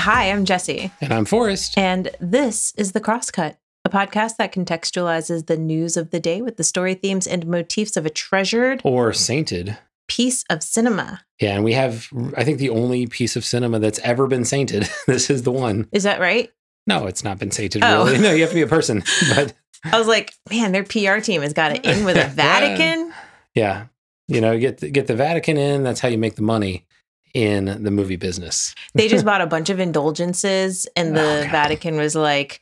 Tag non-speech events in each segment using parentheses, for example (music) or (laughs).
Hi, I'm Jesse. And I'm Forrest. And this is The Crosscut, a podcast that contextualizes the news of the day with the story themes and motifs of a treasured or sainted piece of cinema. Yeah, and we have, I think, the only piece of cinema that's ever been sainted. (laughs) this is the one. Is that right? No, it's not been sainted, oh. really. No, you have to be a person. (laughs) But I was like, man, their PR team has got it in with a (laughs) Vatican. yeah. You know, get the, get the Vatican in. That's how you make the money in the movie business. they just (laughs) bought a bunch of indulgences, and the oh, Vatican was like,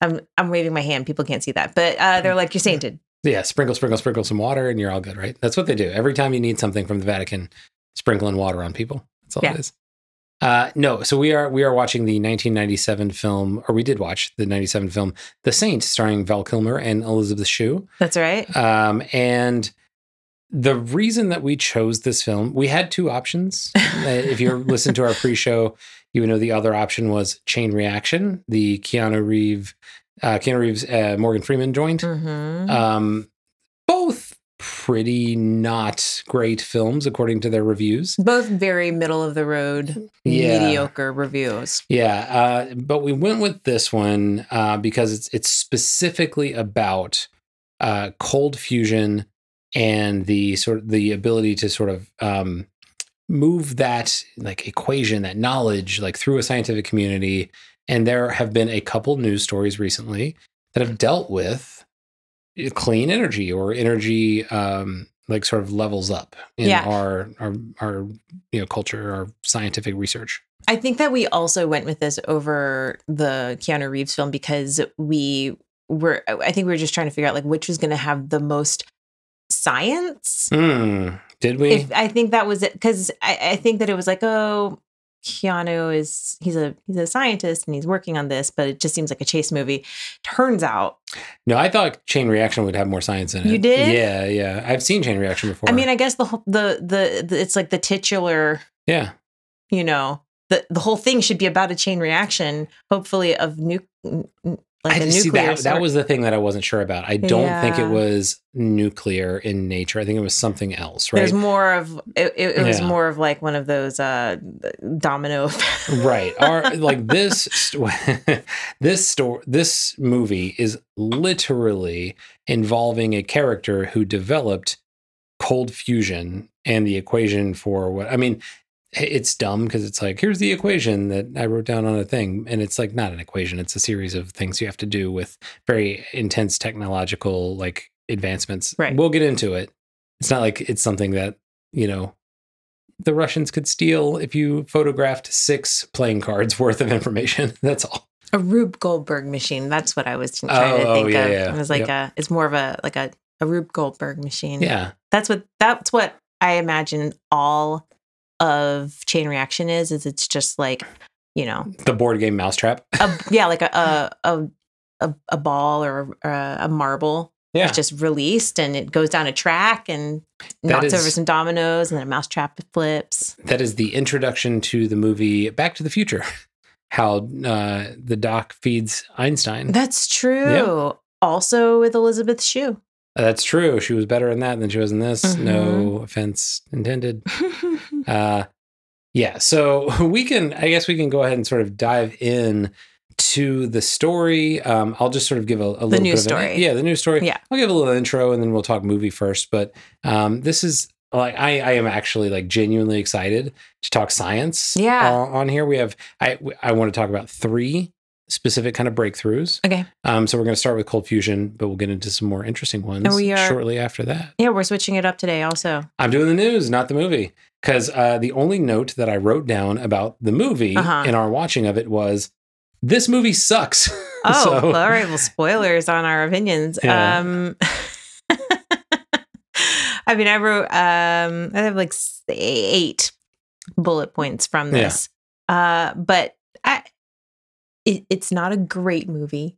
"I'm I'm waving my hand. People can't see that, but uh, they're like, you're sainted." Yeah, sprinkle, sprinkle, sprinkle some water, and you're all good, right? That's what they do every time you need something from the Vatican. Sprinkling water on people. That's all yeah. it is. Uh, no, so we are we are watching the 1997 film, or we did watch the 97 film, The Saint, starring Val Kilmer and Elizabeth Shue. That's right. Um, and the reason that we chose this film, we had two options. (laughs) Uh, if you listen to our pre-show, you would know the other option was Chain Reaction, the Keanu Reeves, uh, Keanu Reeves, uh, Morgan Freeman joint. Mm-hmm. Um, both pretty not great films according to their reviews. Both very middle of the road, yeah. mediocre reviews. Yeah, uh, but we went with this one uh, because it's it's specifically about uh, cold fusion and the sort of the ability to sort of um, move that like equation, that knowledge, like through a scientific community. And there have been a couple news stories recently that have dealt with clean energy or energy um, like sort of levels up in yeah. our our our you know culture, our scientific research. I think that we also went with this over the Keanu Reeves film because we were I think we were just trying to figure out like which was going to have the most science. Mm, did we? If, I think that was it because I, I think that it was like, oh, Keanu is he's a he's a scientist and he's working on this, but it just seems like a chase movie. Turns out, no, I thought Chain Reaction would have more science in it. You did? Yeah, yeah. I've seen Chain Reaction before. I mean, I guess the the the, the it's like the titular. Yeah. You know, the the whole thing should be about a chain reaction, hopefully of nu- like I see that that was the thing that I wasn't sure about. I don't yeah. think it was nuclear in nature. I think it was something else. Right? It was more of it, it, it was yeah. more of like one of those uh, domino. (laughs) right. Our like this (laughs) this story this movie is literally involving a character who developed cold fusion and the equation for what I mean it's dumb because it's like here's the equation that I wrote down on a thing, and it's like not an equation; it's a series of things you have to do with very intense technological like advancements. Right. We'll get into it. It's not like it's something that you know the Russians could steal if you photographed six playing cards (laughs) worth of information. (laughs) That's all. A Rube Goldberg machine. That's what I was trying oh, to think oh, yeah, of. Yeah. It was like yep. a. It's more of a like a a Rube Goldberg machine. Yeah. That's what that's what I imagine all of chain reaction is is it's just like you know the board game mousetrap. A, (laughs) yeah like a a, a a ball or a, a marble yeah. it's just released and it goes down a track and knocks is, over some dominoes and then a mousetrap flips. That is the introduction to the movie back to the future (laughs) how uh, the doc feeds einstein. That's true. Also with elizabeth shue that's true. She was better in that than she was in this. Mm-hmm. No offense intended. (laughs) uh, yeah. So (laughs) we can, I guess we can go ahead and sort of dive in to the story. Um, I'll just sort of give a, a the little new bit story. Yeah, the new story. Yeah. I'll give a little intro and then we'll talk movie first. But um, this is like I, I am actually like genuinely excited to talk science. Yeah. Uh, on here we have I I want to talk about three specific kind of breakthroughs. Okay. Um, so we're going to start with cold fusion, but we'll get into some more interesting ones we are, shortly after that. Yeah, we're switching it up today also. I'm doing the news, not the movie. Because uh, the only note that I wrote down about the movie uh-huh. in our watching of it was this movie sucks. (laughs) Oh, so, all right. Well, spoilers on our opinions. Yeah. Um, (laughs) I mean, I wrote, um, I have like eight bullet points from this. Yeah. Uh, but it, it's not a great movie.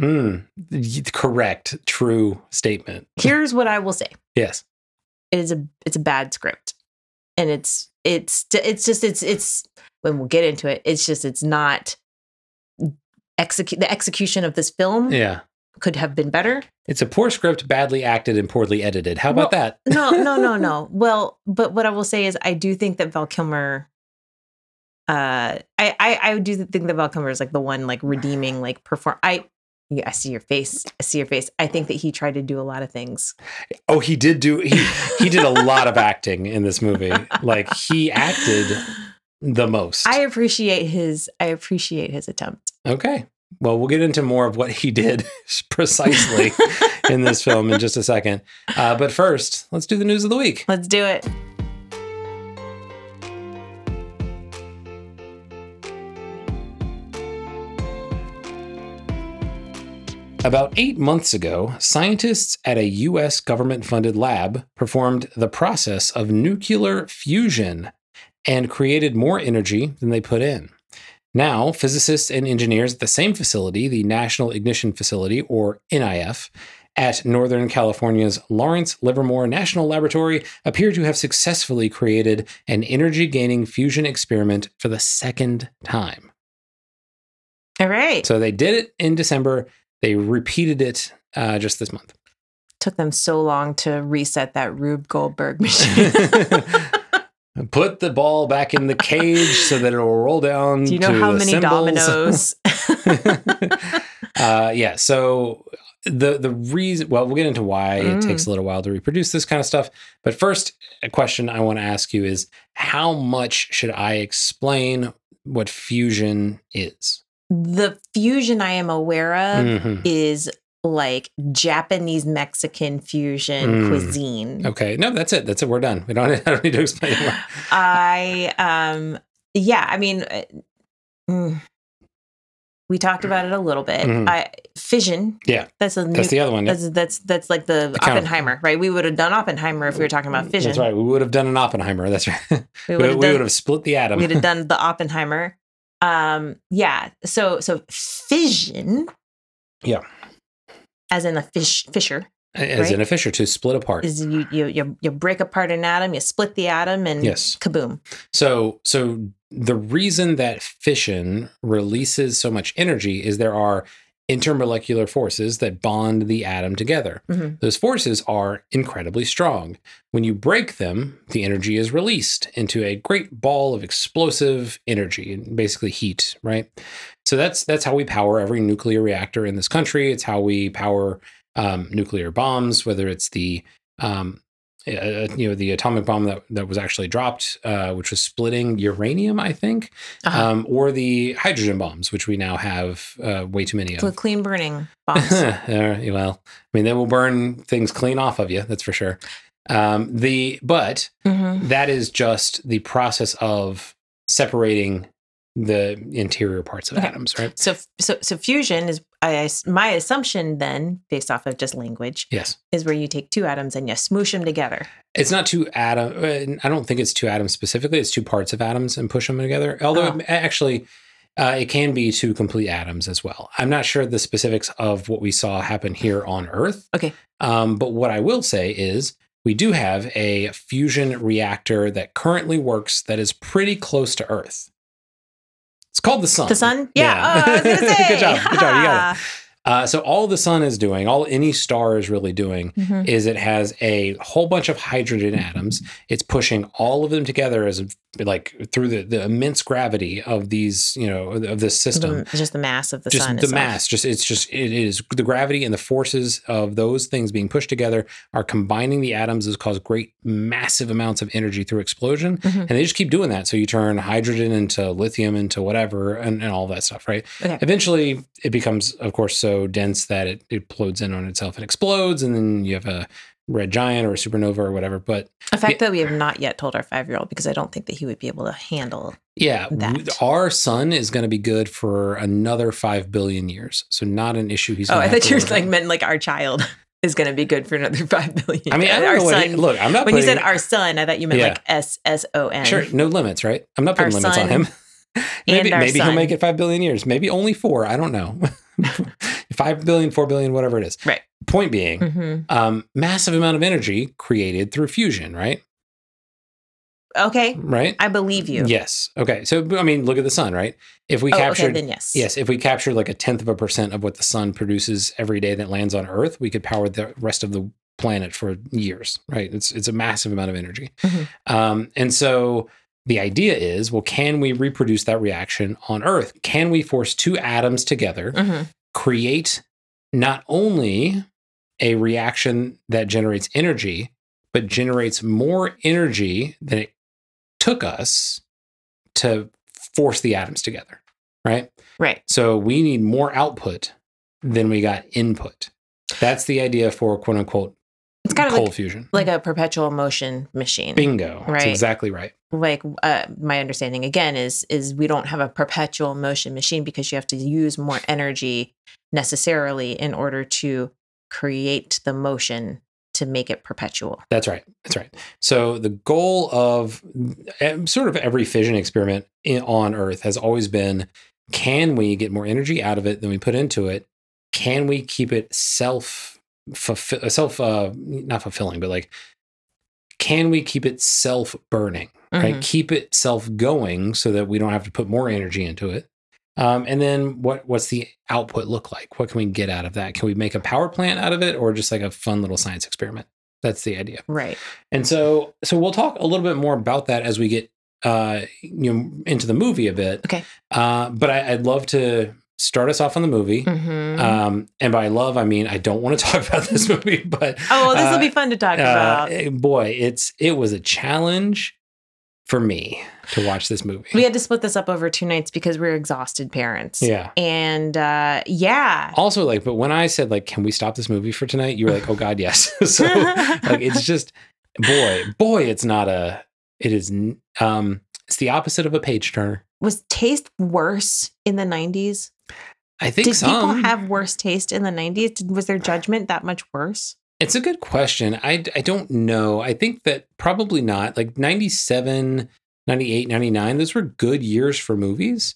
Mm, correct. True statement. (laughs) Here's what I will say. Yes. It is a it's a bad script. And it's it's it's just it's it's when we'll get into it, it's just it's not execute the execution of this film. Yeah. Could have been better. It's a poor script, badly acted and poorly edited. How about well, that? no, no, no, no. (laughs) Well, but what I will say is I do think that Val Kilmer uh, I, I I do think the Val Kilmer is like the one like redeeming like perform. I yeah, I see your face. I see your face. I think that he tried to do a lot of things. Oh, he did do he he did a lot of acting in this movie. Like he acted the most. I appreciate his. I appreciate his attempt. Okay. Well, we'll get into more of what he did (laughs) precisely in this film in just a second. Uh, but first, let's do the news of the week. Let's do it. About eight months ago, scientists at a US government funded lab performed the process of nuclear fusion and created more energy than they put in. Now, physicists and engineers at the same facility, the National Ignition Facility, or NIF, at Northern California's Lawrence Livermore National Laboratory appear to have successfully created an energy gaining fusion experiment for the second time. All right. So they did it in December. They repeated it uh, just this month. Took them so long to reset that Rube Goldberg (laughs) machine. (laughs) Put the ball back in the cage so that it will roll down. Do you know to how many cymbals. dominoes? (laughs) uh, yeah. So the the reason, well, we'll get into why it Mm. takes a little while to reproduce this kind of stuff. But first, a question I want to ask you is: How much should I explain what fusion is? The fusion I am aware of Mhm. is like Japanese Mexican fusion Mm. cuisine. Okay, no, that's it. That's it. We're done. We don't. (laughs) I don't need to explain more. I um yeah, I mean uh, mm, we talked about it a little bit. Mhm. I fission. Yeah, That's a That's the other one. yeah. that's that's that's like the The. Oppenheimer, right? We would have done Oppenheimer if we were talking about fission. That's right. We would have done an Oppenheimer. That's right. We (laughs) we, have we done would have split the atom. we'd have done the Oppenheimer. Um, yeah. So so fission. Yeah. As in a fish fisher As right? in a fisher to split apart. is you you you you break apart an atom, you split the atom, and Yes. kaboom. So, so the reason that fission releases so much energy is there are intermolecular forces that bond the atom together. Mhm. Those forces are incredibly strong. When you break them, the energy is released into a great ball of explosive energy and basically heat, right? So that's that's how we power every nuclear reactor in this country. It's how we power um, nuclear bombs, whether it's the um, uh, you know the atomic bomb that, that was actually dropped, uh, which was splitting uranium, I think, Uh-huh. um, or the hydrogen bombs, which we now have uh, way too many So of. clean burning bombs. (laughs) Well, I mean, they will burn things clean off of you. That's for sure. Um, the but Mhm. that is just the process of separating the interior parts of Okay. atoms, right? So so so fusion is I, my assumption then, based off of just language, Yes. is where you take two atoms and you smoosh them together. It's not two atom. uh, I don't think it's two atoms specifically. It's two parts of atoms and push them together. Although Oh. actually, uh, it can be two complete atoms as well. I'm not sure the specifics of what we saw happen here on Earth. Okay. Um, but what I will say is we do have a fusion reactor that currently works that is pretty close to Earth. It's called the sun. The sun? Yeah. Yeah. Oh, I was (laughs) say. Good job. Good job. You got (laughs) Uh, so all the sun is doing, all any star is really doing, Mhm. is it has a whole bunch of hydrogen atoms. It's pushing all of them together as like through the, the immense gravity of these, you know, of this system. The- just the mass of the just sun. Just the itself. mass, just it's just it is the gravity and the forces of those things being pushed together are combining the atoms has caused great massive amounts of energy through explosion, Mhm. and they just keep doing that. So you turn hydrogen into lithium into whatever, and, and all that stuff, right? Okay. Eventually, it becomes, of course, so dense that it, it implodes in on itself and explodes, and then you have a red giant or a supernova or whatever. But A fact that we have not yet told our five year old because I don't think that he would be able to handle. yeah, That. our sun is going to be good for another five billion years, so not an issue. He's. Oh, I thought you were like meant like our child (laughs) is going to be good for another (laughs) five billion. I mean, I don't our know what son. he- look, I'm not when you said our son, I thought you meant Yeah. like S S O N. sure no limits, right? I'm not putting Our limits on him. (laughs) maybe maybe he'll make it five billion years. Maybe only four. I don't know. (laughs) five billion, four billion, whatever it is. Right. Point being, hmm um, massive amount of energy created through fusion, right? Okay, Right. I believe you. Yes. Okay. So I mean, look at the sun, right? If we Oh, captured, okay, then yes. yes, if we captured like a tenth of a percent of what the sun produces every day that lands on Earth, we could power the rest of the planet for years, right? It's it's a massive amount of energy, Mhm. um, and so the idea is well, can we reproduce that reaction on Earth? Can we force two atoms together, hmm create not only a reaction that generates energy, but generates more energy than it took us to force the atoms together, right? Right. So we need more output than we got input. That's the idea for quote unquote It's kind of cold like, fusion. like a perpetual motion machine. Bingo. That's Right. exactly right. Like uh, my understanding again is is we don't have a perpetual motion machine because you have to use more energy necessarily in order to create the motion to make it perpetual. That's right. That's right. So the goal of eh, sort of every fission experiment in, on Earth has always been: can we get more energy out of it than we put into it? Can we keep it self fulfill, self uh, not fulfilling, but like can we keep it self burning? Right, Mhm. keep it self going so that we don't have to put more energy into it. Um, and then what what's the output look like? What can we get out of that? Can we make a power plant out of it, or just like a fun little science experiment? That's the idea. Right. And so so we'll talk a little bit more about that as we get uh you know into the movie a bit. Okay. Uh but I, I'd love to start us off on the movie. Mhm. Um and by love I mean I don't want to (laughs) talk about this movie, but oh, well, this will uh, be fun to talk uh, about. eh, boy, it's it was a challenge for me to watch this movie. We had to split this up over two nights because we are exhausted parents. yeah. And uh, yeah. Also, like, but when I said like, "Can we stop this movie for tonight?" You were like, "Oh God, yes." (laughs) so, like, it's (laughs) just, boy, boy, it's not a. It is. Um, it's the opposite of a page turner. Was taste worse in the 90s? I think Did some. people have worse taste in the 90s? Was their judgment that much worse? It's a good question. I, I don't know. I think that probably not. Like 97, 98, 99, those were good years for movies.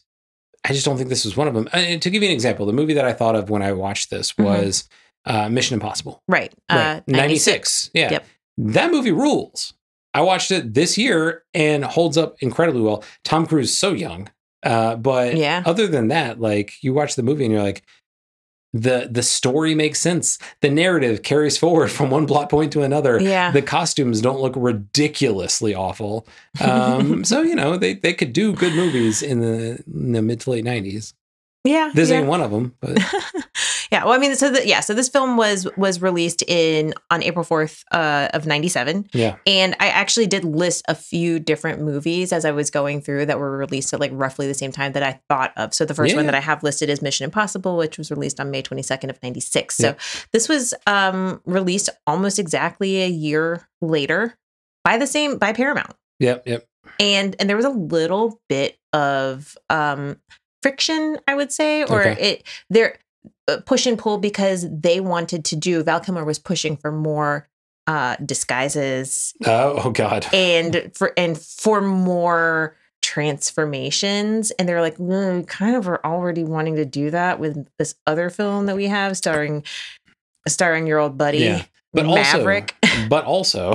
I just don't think this was one of them. Uh, to give you an example, the movie that I thought of when I watched this Mhm. was uh, Mission Impossible. Right. Uh, 96. Yeah. Yep. That movie rules. I watched it this year and holds up incredibly well. Tom Cruise is so young. Uh, but Yeah. other than that, like you watch the movie and you're like, the the story makes sense. The narrative carries forward from one plot point to another. Yeah. The costumes don't look ridiculously awful. Um, so you know they they could do good movies in the, in the mid to late nineties. Yeah. This yeah. ain't one of them, but (laughs) yeah. Well, I mean, so the, yeah, so this film was was released in on April fourth uh, of ninety seven, yeah, and I actually did list a few different movies as I was going through that were released at like roughly the same time that I thought of. So the first one that I have listed is Mission Impossible, which was released on May twenty second of ninety six. So Yeah. this was um, released almost exactly a year later by the same by Paramount. yep, yep. and and there was a little bit of um friction i would say or Okay. it there uh, push and pull because they wanted to do val kilmer was pushing for more uh disguises Oh, oh God. and for and for more transformations and they're like "Mm, we kind of are already wanting to do that with this other film that we have starring starring your old buddy Yeah. But maverick also, (laughs) but also,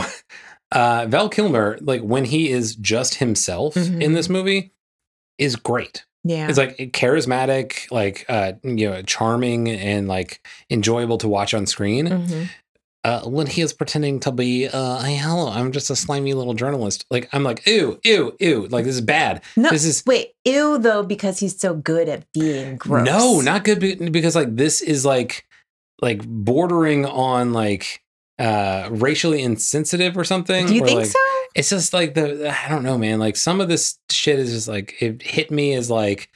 uh, Val Kilmer, like when he is just himself in Mhm. this movie, is great. Yeah It's like charismatic, like uh, you know, charming and like enjoyable to watch on screen. Mhm. Uh, when he is pretending to be, uh, hey, hello, I'm just a slimy little journalist. Like I'm like, ew, ew, ew. Like this is bad. no This is wait ew though because he's so good at being gross no, not good be- because like this is like like bordering on like uh racially insensitive or something. do you or, think like, so it's just like the I don't know, man. Like some of this shit is just like it hit me as like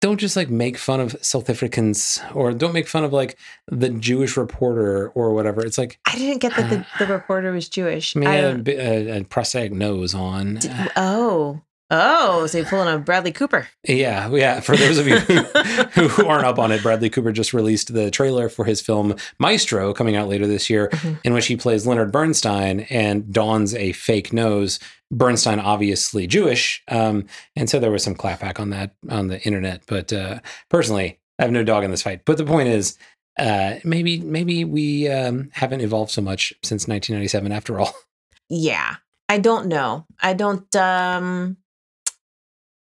don't just like make fun of South Africans or don't make fun of like the Jewish reporter or whatever. It's like I didn't get that the, uh, the reporter was Jewish. I mean, I a, don't, a, uh, a prosthetic nose on. d- oh, oh, so you're pulling a Bradley Cooper. Yeah, yeah. For those of you who, (laughs) who aren't up on it, Bradley Cooper just released the trailer for his film Maestro, coming out later this year, Mhm. in which he plays Leonard Bernstein and dons a fake nose. Bernstein, obviously Jewish, um, and so there was some clapback on that on the internet. But uh, personally, I have no dog in this fight. But the point is, uh, maybe maybe we um, haven't evolved so much since 1997, after all. Yeah, I don't know. I don't. um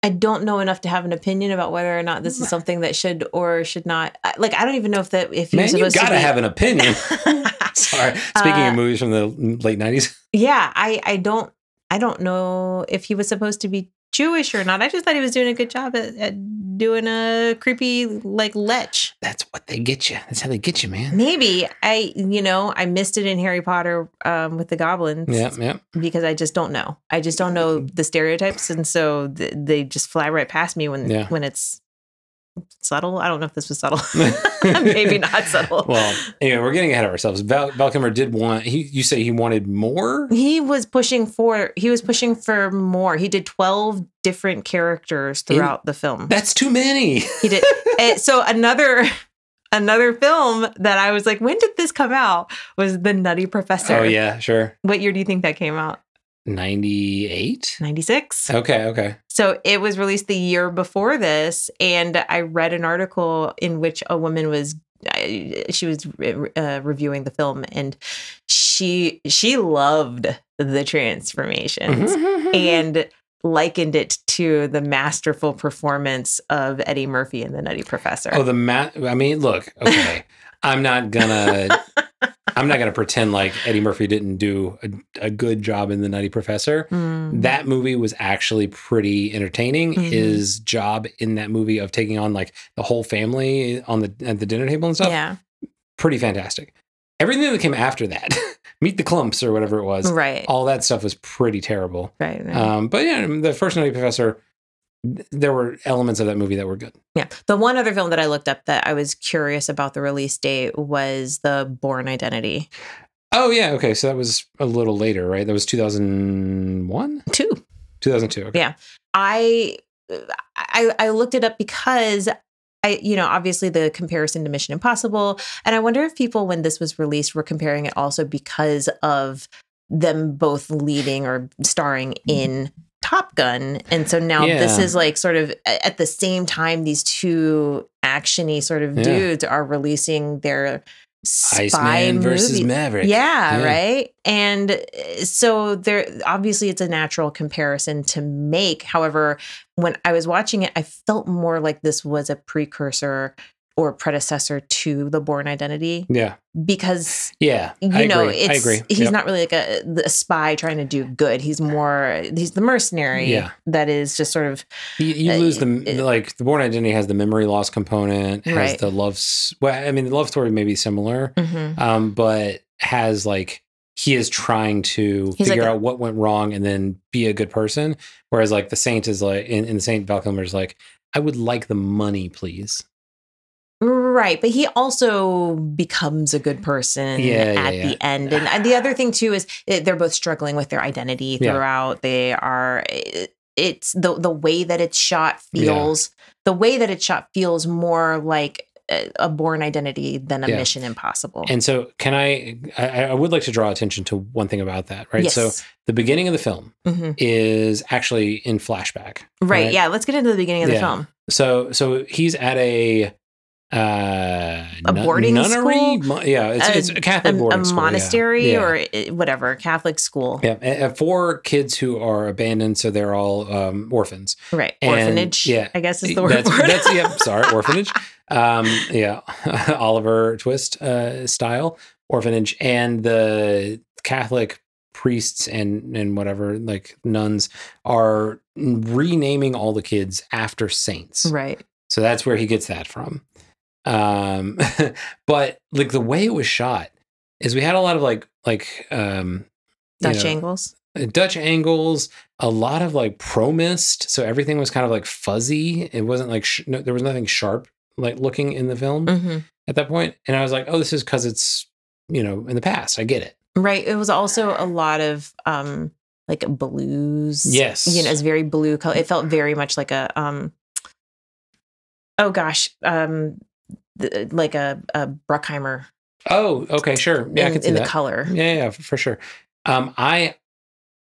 I don't know enough to have an opinion about whether or not this is something that should or should not. Like, I don't even know if that if you're Man, you supposed gotta to be, have an opinion. (laughs) (laughs) Sorry. Speaking Uh, of movies from the late 90s. yeah, I I don't I don't know if he was supposed to be Jewish or not. I just thought he was doing a good job at, at doing a creepy like lech. That's what they get you. That's how they get you, man. Maybe I, you know, I missed it in Harry Potter um, with the goblins. Yeah, yeah. Because I just don't know. I just don't know the stereotypes, and so th- they just fly right past me when Yeah. when it's subtle. I don't know if this was subtle. (laughs) Maybe not subtle. Well, anyway, we're getting ahead of ourselves. Val, Kilmer did want. He, you say he wanted more. he was pushing for he was pushing for more. He did twelve different characters throughout the film. That's too many. He did. (laughs) So another another film that I was like, when did this come out? Was The Nutty Professor. Oh yeah, sure. What year do you think that came out? Ninety-eight. 96. Okay, okay. So it was released the year before this. And I read an article in which a woman was. She was uh, reviewing the film, and she she loved the transformations Mm-hmm. and likened it to the masterful performance of Eddie Murphy in The Nutty Professor. Oh, the mat. I mean, look. Okay, (laughs) I'm not gonna. I'm not gonna pretend like Eddie Murphy didn't do a, a good job in The Nutty Professor. Mm. That movie was actually pretty entertaining. Mhm. His job in that movie of taking on like the whole family on the at the dinner table and stuff, yeah, pretty fantastic. Everything that came after that, (laughs) Meet the Klumps or whatever it was, right, all that stuff was pretty terrible. right, right. Um, but yeah, the first Nutty Professor, there were elements of that movie that were good. yeah. The one other film that I looked up that I was curious about the release date was the Bourne Identity Oh yeah, okay. So that was a little later, right? That was 2001, two. 2002. Okay. Yeah. I I I looked it up because I you know obviously the comparison to Mission Impossible and I wonder if people when this was released were comparing it also because of them both leading or starring mm-hmm. in Top Gun and so now this is like sort of at the same time these two actiony sort of Yeah. dudes are releasing their spy Iceman versus. Maverick. Yeah, Yeah. right. And uh, so there obviously it's a natural comparison to make. However, when I was watching it, I felt more like this was a precursor or predecessor to the Bourne Identity Yeah. because Yeah. you I know agree. it's he's Yep. not really like a, a spy trying to do good. He's more he's the mercenary Yeah. that is just sort of You, you uh, lose the it- like the Bourne Identity has the memory loss component, has Right. the love. Well, I mean, the love story may be similar, mhm. um, but has like he is trying to He's figure like out what went wrong and then be a good person. Whereas like the Saint is like in, in the Saint Val is like, I would like the money, please. Right, but he also becomes a good person Yeah, yeah, at yeah. the end. And and the other thing too is they're both struggling with their identity Yeah. throughout. They are it's the the way that it's shot Yeah. feels the way that it's shot feels more like a, Bourne identity than a Yeah. mission impossible. And so, can I, I? I would like to draw attention to one thing about that, right? yes. So, the beginning of the film Mhm. is actually in flashback. right, right. yeah, let's get into the beginning of the Yeah. film. So so he's at a uh A boarding nunnery? school? Yeah, it's, A- it's a Catholic A, boarding a school. yeah. monastery Yeah. or whatever, Catholic school. yeah, four kids who are abandoned, so they're all um, orphans. Right. And, Orphanage, yeah, I guess is the word. That's, for that's yeah. (laughs) Sorry, orphanage. Um, yeah, (laughs) Oliver Twist uh, style orphanage, and the Catholic priests and and whatever like nuns are renaming all the kids after saints. right. So that's where he gets that from. Um, (laughs) but like the way it was shot is we had a lot of like like um Dutch know, angles. uh, Dutch angles, a lot of like pro mist, so everything was kind of like fuzzy. It wasn't like sh- no, there was nothing sharp like looking in the film hmm at that point, and I was like, oh, this is because it's you know in the past. I get it. Right. It was also a lot of um like blues. Yes. You know, it's very blue color. It felt very much like a um oh gosh, um th- like a, a Bruckheimer Oh, okay, sure, yeah, I in, see in the color. Yeah, yeah, for for sure. Um, I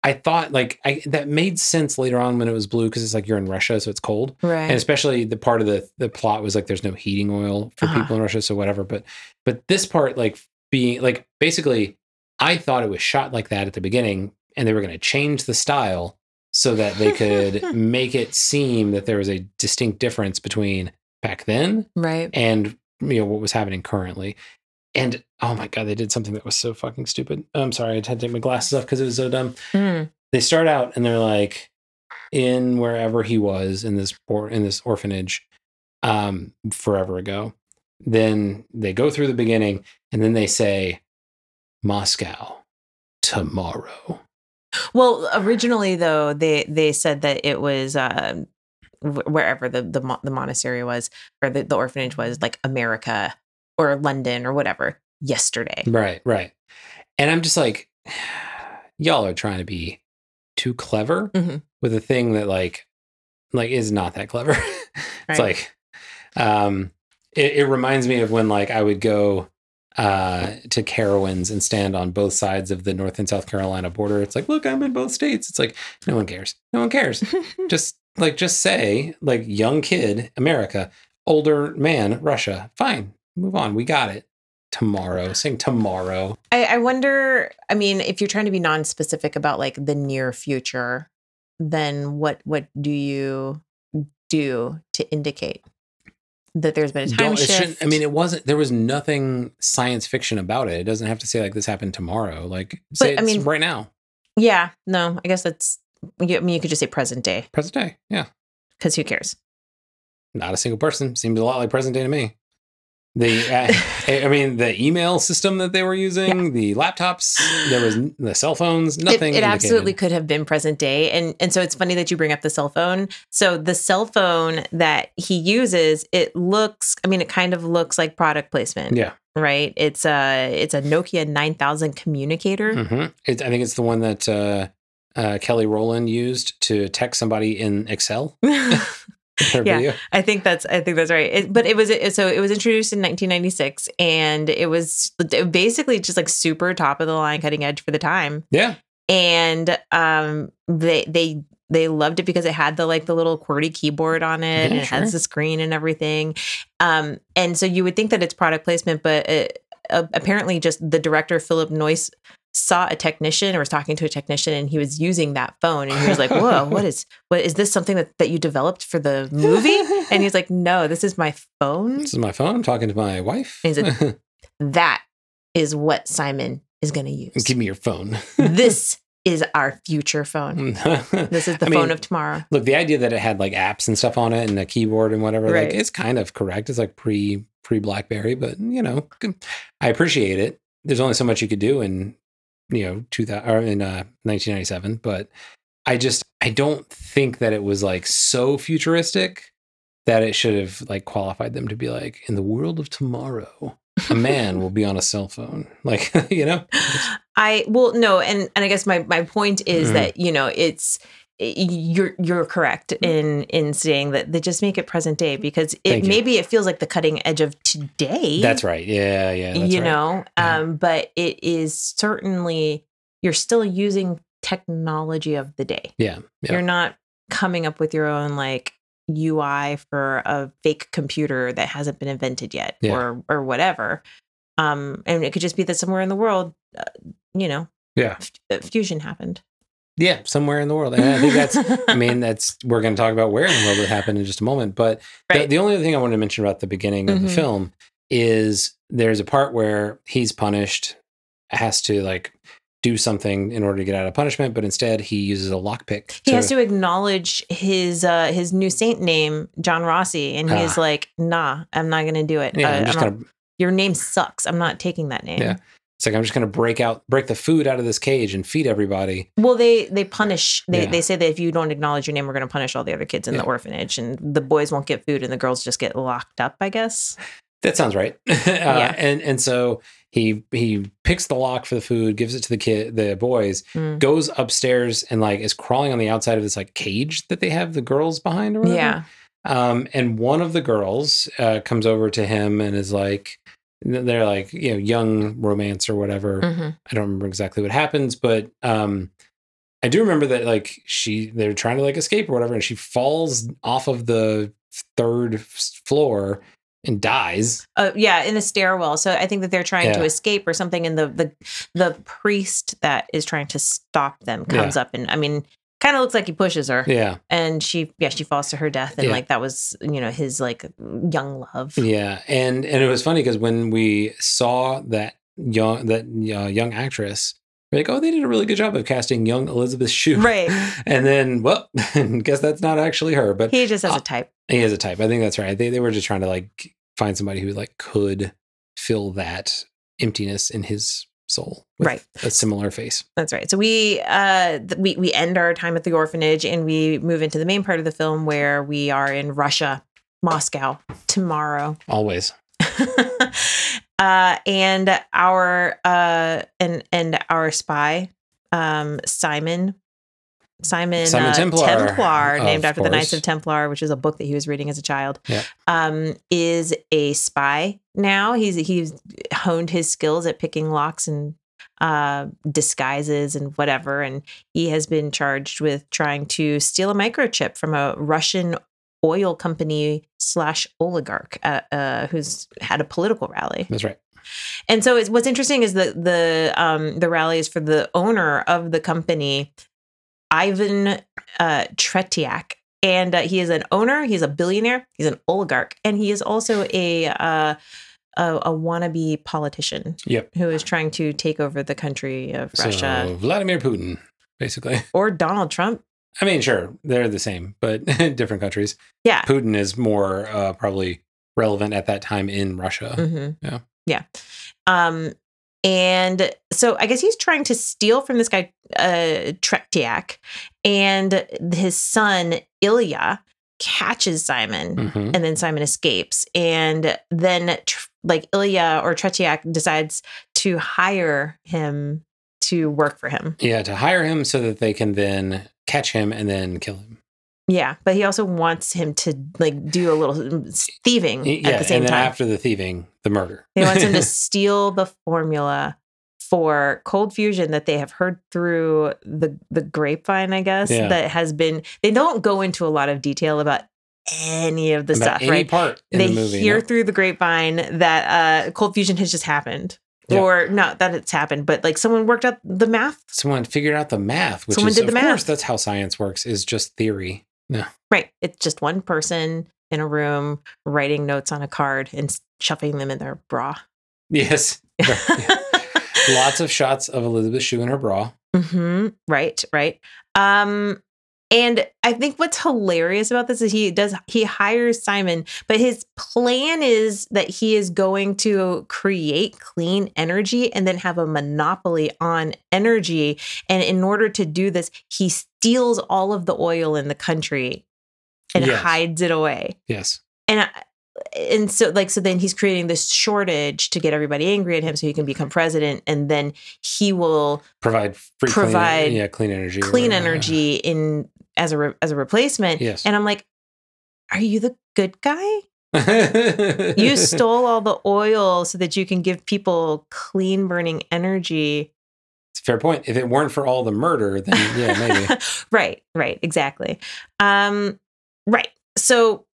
I thought like I that made sense later on when it was blue because it's like you're in Russia, so it's cold, right? and especially the part of the the plot was like there's no heating oil for Uh-huh. people in Russia, so whatever. But but this part like being like basically, I thought it was shot like that at the beginning, and they were going to change the style so that they could (laughs) make it seem that there was a distinct difference between back then Right. and you know what was happening currently. And oh my god, they did something that was so fucking stupid. I'm sorry, I had to take my glasses off because it was so dumb. Mm. they start out and they're like in wherever he was in this or in this orphanage um forever ago. Then they go through the beginning and then they say Moscow tomorrow. Well, originally though, they they said that it was uh, wh- wherever the the, mo- the monastery was or the, the orphanage was, like America or London or whatever. Yesterday, Right, right. And I'm just like, (sighs) y'all are trying to be too clever Mhm. with a thing that like like is not that clever. (laughs) it's Right. like um it, it reminds me of when like I would go uh to Carowinds and stand on both sides of the North and South Carolina border. It's like, look, I'm in both states. It's like, no one cares. No one cares. (laughs) just like just say, like young kid, America, older man, Russia. Fine. Move on. We got it. Tomorrow. Sing tomorrow. I, I wonder. I mean, if you're trying to be non-specific about like the near future, then what what do you do to indicate that there's been a time Don't, shift? I mean, it wasn't, there was nothing science fiction about it. It doesn't have to say like this happened tomorrow. Like, say But, I mean- right now, yeah, no, I guess that's. I mean, you could just say present day present day. Yeah. because who cares? Not a single person. Seems a lot like present day to me. The, uh, I mean, the email system that they were using, the laptops, there was the cell phones, nothing. it absolutely could have been present day, and and so it's funny that you bring up the cell phone. So the cell phone that he uses, it looks. I mean, it kind of looks like product placement. Yeah. right? It's a it's a Nokia 9000 communicator. hmm It, I think it's the one that uh, uh, Kelly Rowland used to text somebody in Excel. (laughs) Yeah. video. I think that's I think that's right. It, but it was it, so it was introduced in 1996 and it was basically just like super top of the line cutting edge for the time. Yeah. And um they they they loved it because it had the like the little QWERTY keyboard on it and Yeah, it has the screen and everything. Um and so you would think that it's product placement but it, uh, apparently just the director Philip Noyce saw a technician or was talking to a technician and he was using that phone and he was like whoa (laughs) what is what is this something that, that you developed for the movie and he's like no this is my phone This is my phone. I'm talking to my wife. Is it- (laughs) that is what simon is going to use Give me your phone. (laughs) this is our future phone this is the I phone mean, of tomorrow Look, the idea that it had like apps and stuff on it and a keyboard and whatever, Right. like it's kind of correct. It's like pre pre BlackBerry, but you know, I appreciate it. There's only so much you could do in you know 2000 or in uh, 1997, but I just I don't think that it was like so futuristic that it should have like qualified them to be like in the world of tomorrow, a man will (laughs) be on a cell phone, (laughs) like you know. i well no and and i guess my my point is Mhm. that you know it's you're you're correct in in saying that they just make it present day because it maybe it feels like the cutting edge of today That's right. Yeah, yeah. That's you right. know Yeah. um but it is certainly you're still using technology of the day Yeah, yeah. you're not coming up with your own like ui for a fake computer that hasn't been invented yet Yeah. or or whatever um and it could just be that somewhere in the world uh, you know Yeah. f- uh, fusion happened Yeah, somewhere in the world. And I think that's, (laughs) I mean, that's, we're going to talk about where in the world it happened in just a moment. But the, Right. the only other thing I wanted to mention about the beginning of the Mhm. film is there's a part where he's punished, has to like do something in order to get out of punishment, but instead he uses a lockpick. he has to acknowledge his uh his new saint name john rossi and he's Ah. like nah i'm not gonna do it Yeah, Uh, I'm just I'm going to, your name sucks i'm not taking that name Yeah. It's like, I'm just going to break out, break the food out of this cage and feed everybody. Well, they they punish. They Yeah. they say that if you don't acknowledge your name, we're going to punish all the other kids in the orphanage, and the boys won't get food, and the girls just get locked up. I guess. That sounds right. (laughs) uh, And, and so he, he picks the lock for the food, gives it to the kid, the boys, Mm. goes upstairs and like is crawling on the outside of this like cage that they have the girls behind or whatever. Yeah. Um, and one of the girls uh, comes over to him and is like, they're like, you know, young romance or whatever. hmm I don't remember exactly what happens, but um, I do remember that like she, they're trying to like escape or whatever, and she falls off of the third floor and dies. Uh, yeah, in a stairwell. So I think that they're trying to escape or something, and the the the priest that is trying to stop them comes up, and I mean, kind of looks like he pushes her, Yeah. and she yeah she falls to her death, and Yeah. like that was you know his like young love. Yeah, and and it was funny because when we saw that young that uh, young actress We're like, oh, they did a really good job of casting young Elizabeth Shue. Right. (laughs) And then, well, I (laughs) guess that's not actually her, but He just has Uh, a type. he has a type. I think that's right. They, they were just trying to like find somebody who like could fill that emptiness in his soul with Right. a similar face. That's right. So we uh th- we we end our time at the orphanage and we move into the main part of the film where we are in Russia, Moscow tomorrow. Always. (laughs) uh and our uh and and our spy um Simon Simon, Simon uh, Templar, Templar, named after the Knights of Templar, which is a book that he was reading as a child, Yeah. um, is a spy now. He's he's honed his skills at picking locks and uh, disguises and whatever, and he has been charged with trying to steal a microchip from a Russian oil company slash oligarch uh, uh, who's had a political rally. That's right. And so it's, what's interesting is that the um, the rally is for the owner of the company, Ivan uh, Tretiak. And uh, he is an owner, he's a billionaire, he's an oligarch, and he is also a, uh, a, a wannabe politician Yep. who is trying to take over the country of Russia So Vladimir Putin, basically. (laughs) or Donald Trump. I mean, sure, they're the same, but (laughs) different countries. Yeah. Putin is more uh, probably relevant at that time in Russia. Mhm. Yeah. Yeah. Um, and so I guess he's trying to steal from this guy, uh, Tretiak, and his son, Ilya, catches Simon, Mhm. and then Simon escapes. And then, tr- like, Ilya or Tretiak decides to hire him to work for him. Yeah, to hire him so that they can then catch him and then kill him. Yeah. But he also wants him to, like, do a little thieving Yeah, at the same and then time. after the thieving, the murder. He wants him to (laughs) steal the formula for cold fusion that they have heard through the the grapevine, I guess, Yeah. that has been they don't go into a lot of detail about any of the About stuff, any right? part in They the movie. hear no? through the grapevine that uh cold fusion has just happened. Yeah. Or not that it's happened, but like someone worked out the math. Someone figured out the math, which Someone is did the of course math. that's how science works. Is just theory. No. Right. It's just one person in a room writing notes on a card and shoving them in their bra. Yes. (laughs) Yeah. Lots of shots of Elizabeth Shue in her bra. hmm Right, right. Um, and I think what's hilarious about this is he does he hires Simon, but his plan is that he is going to create clean energy and then have a monopoly on energy. And in order to do this, he steals all of the oil in the country and Yes. hides it away. Yes. And I, and so like so then he's creating this shortage to get everybody angry at him so he can become president and then he will Provide free Provide clean, yeah, clean energy. clean whatever. energy in as a re, as a replacement. Yes. And I'm like, are you the good guy? (laughs) You stole all the oil so that you can give people clean burning energy. Fair point. If it weren't for all the murder, then yeah, maybe. (laughs) right, right, exactly. Um, right. So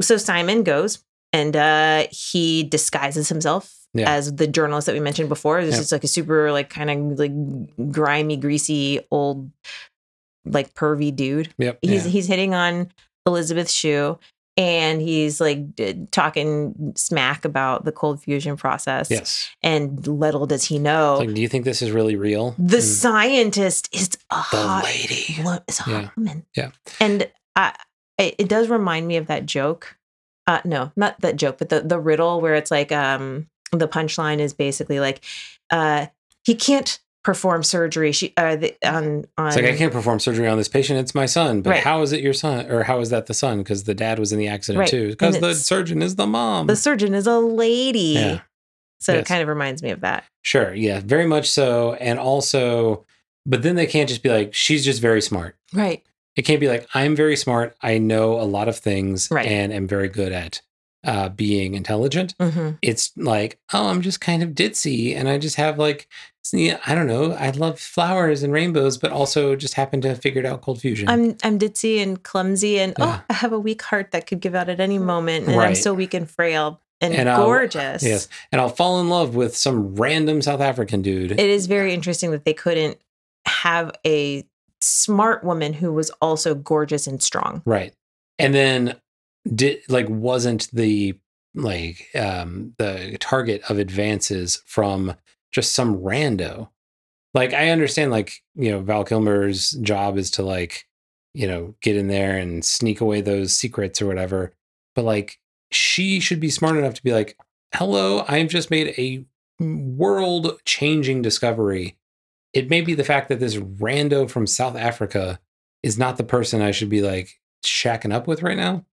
so Simon goes and uh he disguises himself Yeah. as the journalist that we mentioned before. This Yeah. is like a super like kind of like grimy, greasy, old like pervy dude. Yep. he's yeah. he's hitting on Elizabeth Shue and he's like d- talking smack about the cold fusion process. yes. And little does he know, It's like, do you think this is really real? the Mm. scientist is a the hot, lady. wo- is a hot Yeah. woman. Yeah. And I, it, it does remind me of that joke. Uh, no, not that joke, but the the riddle where it's like um the punchline is basically like uh he can't perform surgery. She uh the, on on It's like I can't perform surgery on this patient. It's my son, but Right. how is it your son, or how is that the son? Because the dad was in the accident Right. too. Because the surgeon is the mom. the surgeon is a lady. Yeah. So it kind of reminds me of that. Sure, yeah, very much so. And also, but then they can't just be like, she's just very smart. Right. It can't be like, I'm very smart. I know a lot of things Right. and am very good at uh, being intelligent. hmm It's like, oh, I'm just kind of ditzy and I just have like, I don't know, I love flowers and rainbows, but also just happen to have figured out cold fusion. I'm I'm ditzy and clumsy and Yeah. oh I have a weak heart that could give out at any moment and I'm so weak and frail and, And I'll- gorgeous. yes. And I'll fall in love with some random South African dude. It is very interesting that they couldn't have a smart woman who was also gorgeous and strong. Right. And then did like wasn't the like um the target of advances from just some rando. Like I understand, like you know, Val Kilmer's job is to like, you know, get in there and sneak away those secrets or whatever. But like, she should be smart enough to be like, "Hello, I've just made a world-changing discovery. It may be the fact that this rando from South Africa is not the person I should be like shacking up with right now."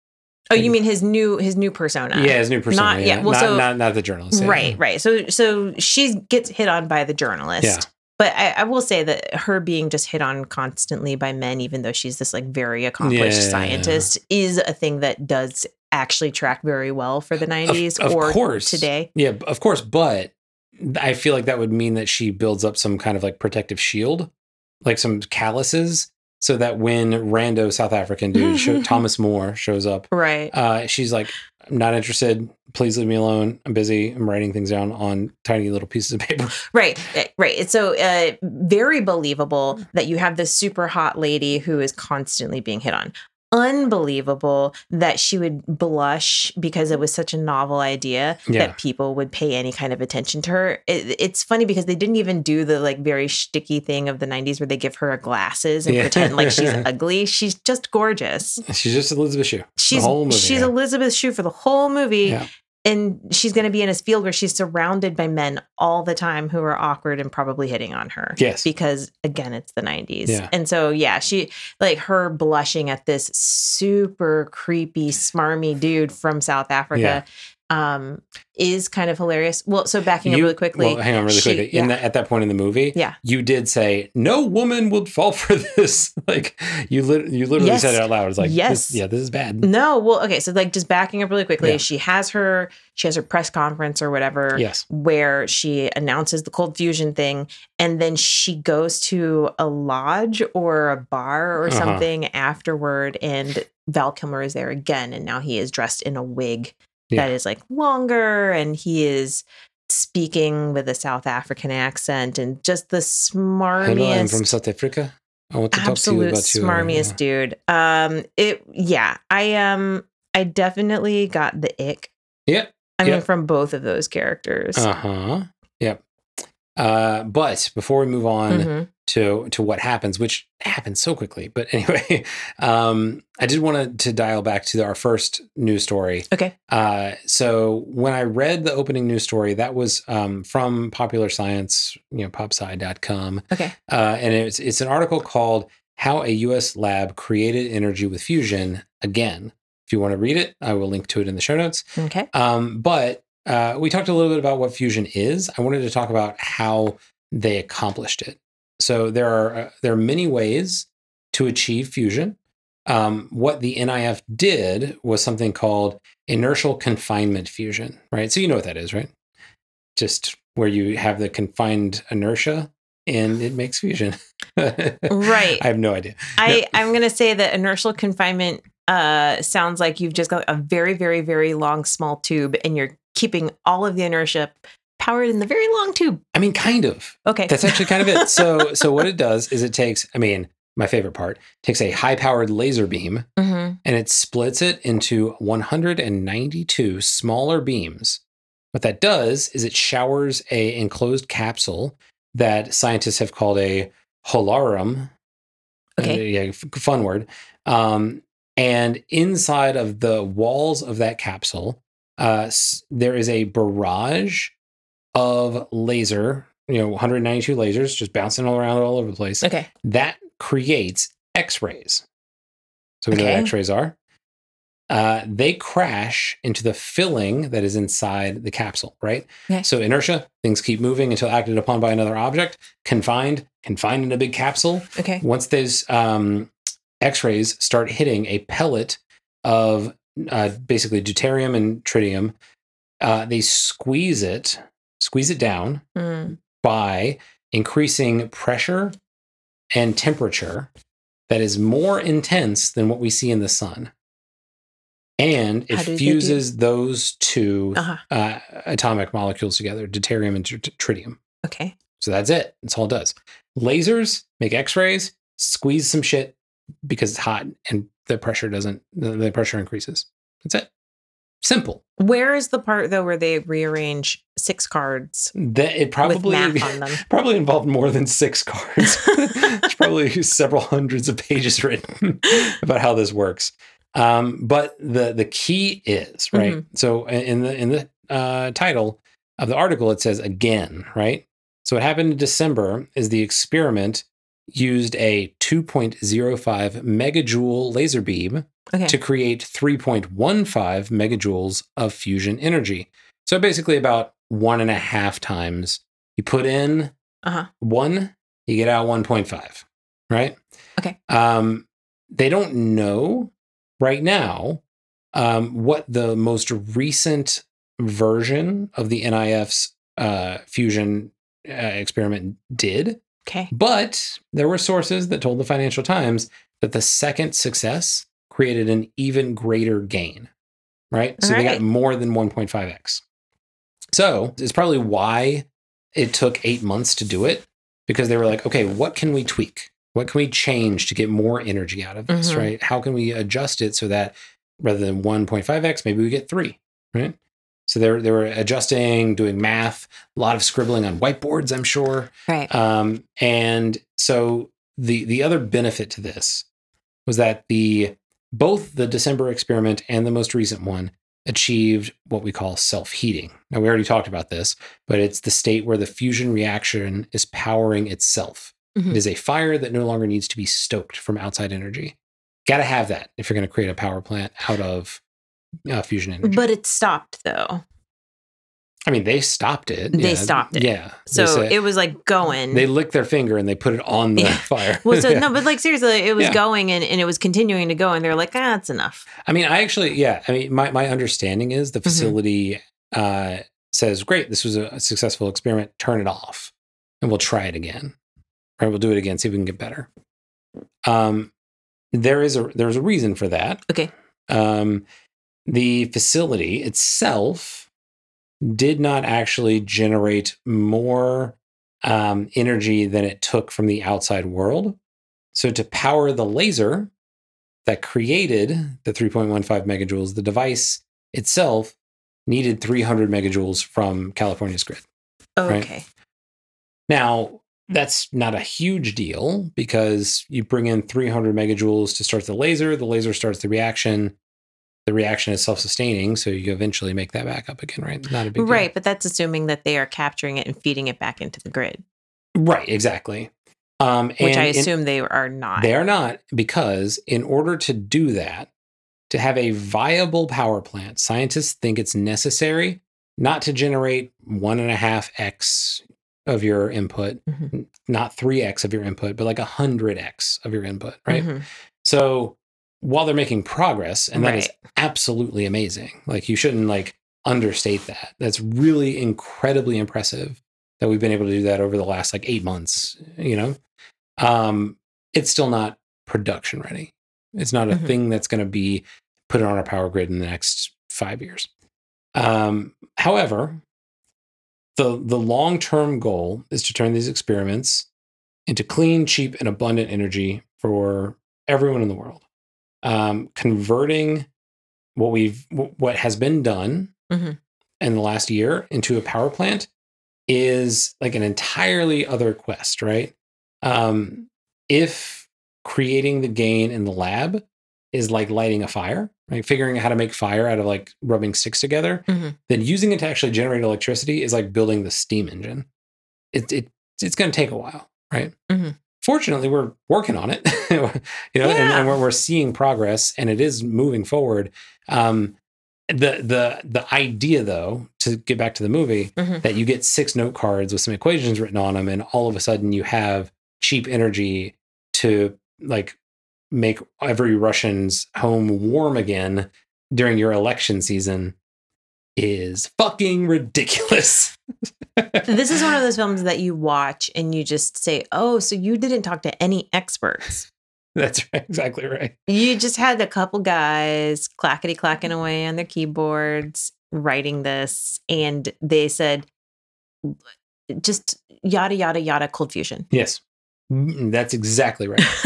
Oh, you mean his new his new persona? Yeah, his new persona. Not- yeah, yeah, well, not, so- not not the journalist. yeah. Right, right. So so she gets hit on by the journalist. Yeah. But I, I will say that her being just hit on constantly by men, even though she's this like very accomplished Yeah. scientist, is a thing that does actually track very well for the 90s of or course. today. Yeah, of course, but I feel like that would mean that she builds up some kind of like protective shield, like some calluses, so that when rando South African dude show, (laughs) Thomas Moore shows up, Right. uh, she's like, "I'm not interested. Please leave me alone. I'm busy. I'm writing things down on tiny little pieces of paper." (laughs) Right, eh, right. It's so uh, very believable that you have this super hot lady who is constantly being hit on. Unbelievable that she would blush because it was such a novel idea Yeah. that people would pay any kind of attention to her. It, it's funny because they didn't even do the like very sticky thing of the 90s where they give her glasses and Yeah. pretend like she's (laughs) ugly. She's just gorgeous. She's just Elisabeth Shue. She's movie. she's yeah. Elisabeth Shue for the whole movie. And she's going to be in a field where she's surrounded by men all the time who are awkward and probably hitting on her. Yes. Because again, it's the 90s. Yeah. And so, yeah, she like her blushing at this super creepy, smarmy dude from South Africa um is kind of hilarious. Well, so backing up really quickly. Well, hang on, really she- quickly. In yeah. that at that point in the movie, Yeah. you did say no woman would fall for (laughs) this. like you, lit- you literally Yes. said it out loud. It's like, Yes. this, yeah, this is bad. no, well, okay, so like just backing up really quickly, Yeah. she has her she has her press conference or whatever. Yes, where she announces the cold fusion thing and then she goes to a lodge or a bar or Uh-huh. something afterward and Val Kilmer is there again and now he is dressed in a wig Yeah. that is like longer and he is speaking with a South African accent and just the hello, I'm from South Africa. I want to talk to you absolute about you. smarmiest dude um it yeah i um i definitely got the ick Yeah. i mean from both of those characters Uh huh. Uh, but before we move on Mhm. to to what happens, which happens so quickly, but (laughs) anyway, um, I did want to dial back to our first news story. okay Uh, so when I read the opening news story, that was um, from Popular Science, you know, popsci.com. okay Uh, and it's it's an article called "How a U.S. Lab Created Energy with Fusion Again." If you want to read it, I will link to it in the show notes. okay Um, but uh, we talked a little bit about what fusion is. I wanted to talk about how they accomplished it. So there are uh, there are many ways to achieve fusion. Um, what the NIF did was something called inertial confinement fusion, right? So you know what that is, right? Just where you have the confined inertia and it makes fusion. Right. (laughs) I have no idea. I, I'm going to say that inertial confinement uh, sounds like you've just got a very, very, very long, small tube and you're keeping all of the inertia powered in the very long tube. I mean, kind of. Okay. That's actually kind of it. So, (laughs) so what it does is it takes. I mean, my favorite part takes a high-powered laser beam hmm and it splits it into 192 smaller beams. What that does is it showers a enclosed capsule that scientists have called a hohlraum. Okay. Uh, yeah, fun word. Um, and inside of the walls of that capsule, uh, there is a barrage of laser, you know, 192 lasers just bouncing all around all over the place. Okay. That creates X rays. So we know what X rays are. Uh, they crash into the filling that is inside the capsule, right? Okay. So inertia, things keep moving until acted upon by another object, confined, confined in a big capsule. Okay. Once those um, X rays start hitting a pellet of uh, basically deuterium and tritium, uh, they squeeze it, squeeze it down Mm. by increasing pressure and temperature that is more intense than what we see in the sun. And it How do fuses those two Uh-huh. uh, atomic molecules together, deuterium and tr- tritium. Okay. So that's it. That's all it does. Lasers make X-rays, squeeze some shit because it's hot and the pressure doesn't. The, pressure increases. That's it. simple. Where is the part though where they rearrange six cards That it probably with math (laughs) on them? probably involved more than six cards. (laughs) There's probably several hundreds of pages (laughs) written about how this works. Um, but the the key is right. Mm-hmm. So in the in the uh, title of the article, it says again, right? So what happened in December is the experiment used a 2.05 megajoule laser beam Okay. to create 3.15 megajoules of fusion energy. So basically, about one and a half times you put in Uh-huh. one, you get out 1.5, right? Okay. Um, they don't know right now um, what the most recent version of the NIF's uh, fusion uh, experiment did, Okay. but there were sources that told the Financial Times that the second success created an even greater gain, right? So they got more than 1.5x. So it's probably why it took eight months to do it because they were like, okay, what can we tweak? What can we change to get more energy out of this, Mhm. right? How can we adjust it so that rather than 1.5x, maybe we get three, right? So they were, they were adjusting, doing math, a lot of scribbling on whiteboards, I'm sure. Right. Um, and so the the other benefit to this was that the both the December experiment and the most recent one achieved what we call self-heating. Now we already talked about this, but it's the state where the fusion reaction is powering itself. Mhm. It is a fire that no longer needs to be stoked from outside energy. Got to have that if you're going to create a power plant out of uh, fusion energy. But it stopped though. I mean, they stopped it. They Yeah, stopped it. Yeah. So said- it was like going. they licked their finger and they put it on the (laughs) Yeah. fire. well, so Yeah. (laughs) no, but like seriously, it was going and, and it was continuing to go, and they're like, ah, it's enough. I mean, I actually, yeah. I mean, my, my understanding is the Mm-hmm. facility uh, says, great, this was a successful experiment, turn it off and we'll try it again. Right. We'll do it again, see if we can get better. Um, there is a there's a reason for that. Okay. Um, the facility itself did not actually generate more um, energy than it took from the outside world. So to power the laser that created the 3.15 megajoules, the device itself needed 300 megajoules from California's grid. Right. Okay. Now, that's not a huge deal because you bring in 300 megajoules to start the laser, the laser starts the reaction. The reaction is self sustaining, so you eventually make that back up again, right? Not a big deal. Right, but that's assuming that they are capturing it and feeding it back into the grid, Right, exactly. Um, which and I in- assume they are not. They are not because in order to do that, to have a viable power plant, scientists think it's necessary not to generate one and a half x of your input, Mhm. not three x of your input, but like a hundred x of your input, right? Mhm. So while they're making progress, and that is Right. absolutely amazing, like you shouldn't like understate that. That's really incredibly impressive that we've been able to do that over the last like eight months. You know, um, it's still not production ready. It's not a Mhm. thing that's going to be put on our power grid in the next five years. Um, however, the the long term goal is to turn these experiments into clean, cheap, and abundant energy for everyone in the world. Um, converting what we've what has been done Mhm. in the last year into a power plant is like an entirely other quest, right? Um, if creating the gain in the lab is like lighting a fire, right? Figuring out how to make fire out of like rubbing sticks together, Mhm. then using it to actually generate electricity is like building the steam engine. It, it it's going to take a while, right? Mhm. Fortunately, we're working on it, (laughs) you know, and, Yeah. and we're, we're seeing progress, and it is moving forward. Um, the the the idea, though, to get back to the movie, Mhm. that you get six note cards with some equations written on them, and all of a sudden you have cheap energy to like make every Russian's home warm again during your election season is fucking ridiculous. (laughs) This is one of those films that you watch and you just say, "Oh, so you didn't talk to any experts. That's right, exactly right. You just had a couple guys clackety clacking away on their keyboards writing this, and they said, just yada yada yada cold fusion." Yes, that's exactly right. (laughs)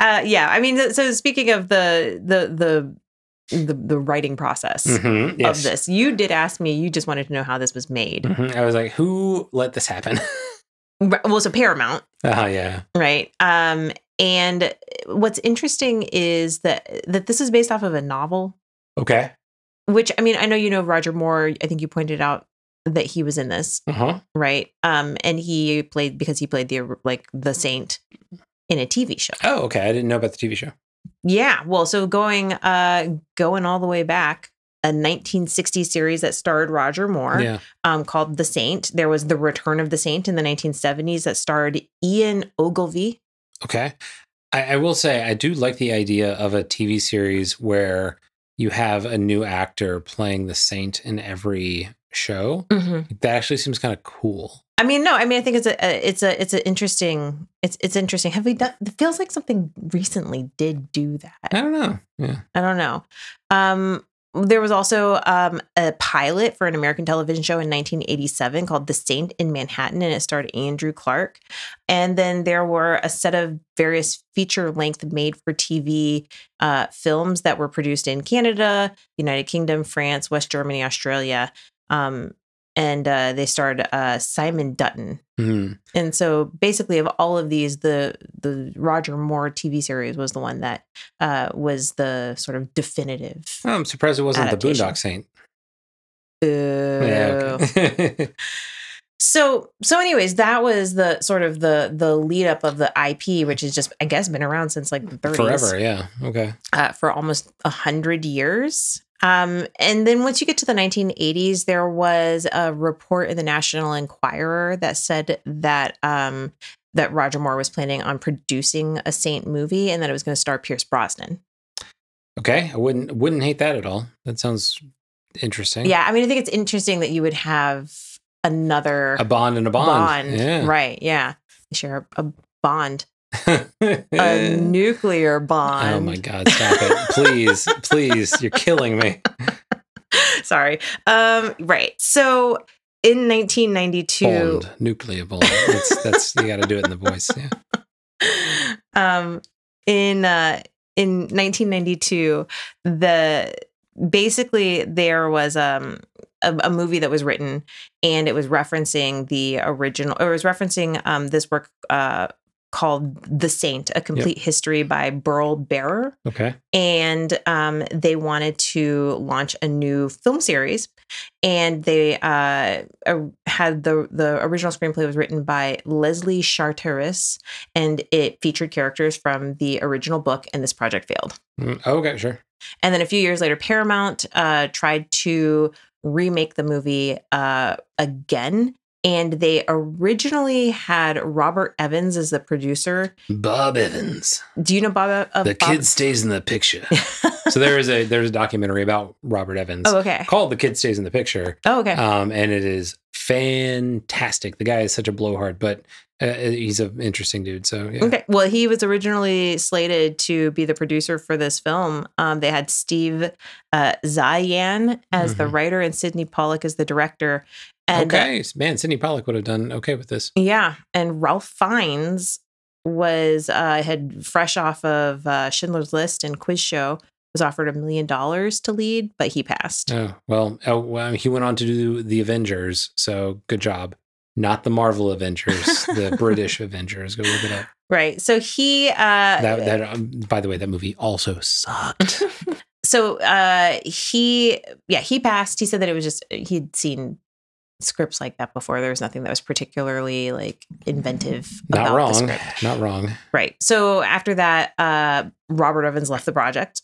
uh, yeah, I mean, so speaking of the the the the, the writing process Mhm, yes. of this. You did ask me. You just wanted to know how this was made. Mhm. I was like, who let this happen? (laughs) Well, so Paramount, oh yeah. right? Um, and what's interesting is that that this is based off of a novel. Okay. Which I mean, I know you know Roger Moore. I think you pointed out that he was in this, Uh huh. right? Um, and he played because he played the like the saint in a TV show. Oh, okay. I didn't know about the TV show. Yeah, well, so going uh going all the way back, a 1960 series that starred Roger Moore, Yeah. um, called The Saint. There was The Return of the Saint in the 1970s that starred Ian Ogilvy. Okay. I, I will say I do like the idea of a TV series where you have a new actor playing the saint in every show. That actually seems kind of cool. I mean, no, I mean, I think it's a, a it's a it's an interesting it's it's interesting. Have we done? It feels like something recently did do that. I don't know. Yeah. I don't know. Um, there was also um, a pilot for an American television show in 1987 called The Saint in Manhattan, and it starred Andrew Clarke. And then there were a set of various feature length made for TV uh, films that were produced in Canada, United Kingdom, France, West Germany, Australia. Um, and uh, they starred uh, Simon Dutton. Hmm. And so basically of all of these, the the Roger Moore TV series was the one that uh, was the sort of definitive. Oh, I'm surprised it wasn't the Boondock Saint. Yeah. Okay. (laughs) So so anyways, that was the sort of the the lead up of the IP, which has just I guess been around since like the 30s. Forever. Yeah. Okay. uh, for almost a hundred years. Um, and then once you get to the 1980s, there was a report in the National Enquirer that said that um, that Roger Moore was planning on producing a Saint movie and that it was going to star Pierce Brosnan. Okay. I wouldn't wouldn't hate that at all. That sounds interesting. Yeah, I mean, I think it's interesting that you would have another A bond and a bond. Yeah. right? Yeah, they share a, a bond, a (laughs) nuclear bond. Oh my God! Stop it, please, (laughs) please! You're killing me. Sorry. Um, right. So in 1992, Bond, nuclear bond. That's that's you got to do it in the voice. Yeah. (laughs) um, in uh, in 1992, the basically there was um a, a movie that was written and it was referencing the original or it was referencing um this work uh called The Saint, a complete history by Burl Barer Okay. and um, they wanted to launch a new film series and they uh, uh, had the the original screenplay was written by leslie charteris and it featured characters from the original book and this project failed Mm, Okay. Sure. and then a few years later paramount uh, tried to remake the movie uh, again and they originally had robert evans as the producer Bob Evans. do you know bob uh, the Bob- kid stays in the picture. (laughs) so there is a there's a documentary about Robert Evans oh okay called "The Kid Stays in the Picture," oh okay um, and it is fantastic. The guy is such a blowhard, but uh, he's an interesting dude. So yeah. Okay. Well, he was originally slated to be the producer for this film. Um, they had Steve uh, Zaillian as the Mhm. writer and Sydney Pollack as the director. And uh, okay, man, Sydney Pollack would have done okay with this. yeah, and Ralph Fiennes was uh, had fresh off of uh, Schindler's List and Quiz Show was offered a million dollars to lead, but he passed. Oh well, oh, well, he went on to do the Avengers. So good job. Not the Marvel Avengers, the (laughs) British Avengers. Go look it up. Right. So he uh, That, that um, by the way, that movie also sucked. (laughs) so uh he yeah he passed he said that it was just he'd seen scripts like that before there was nothing that was particularly like inventive Not wrong. Not wrong. right so after that uh robert evans left the project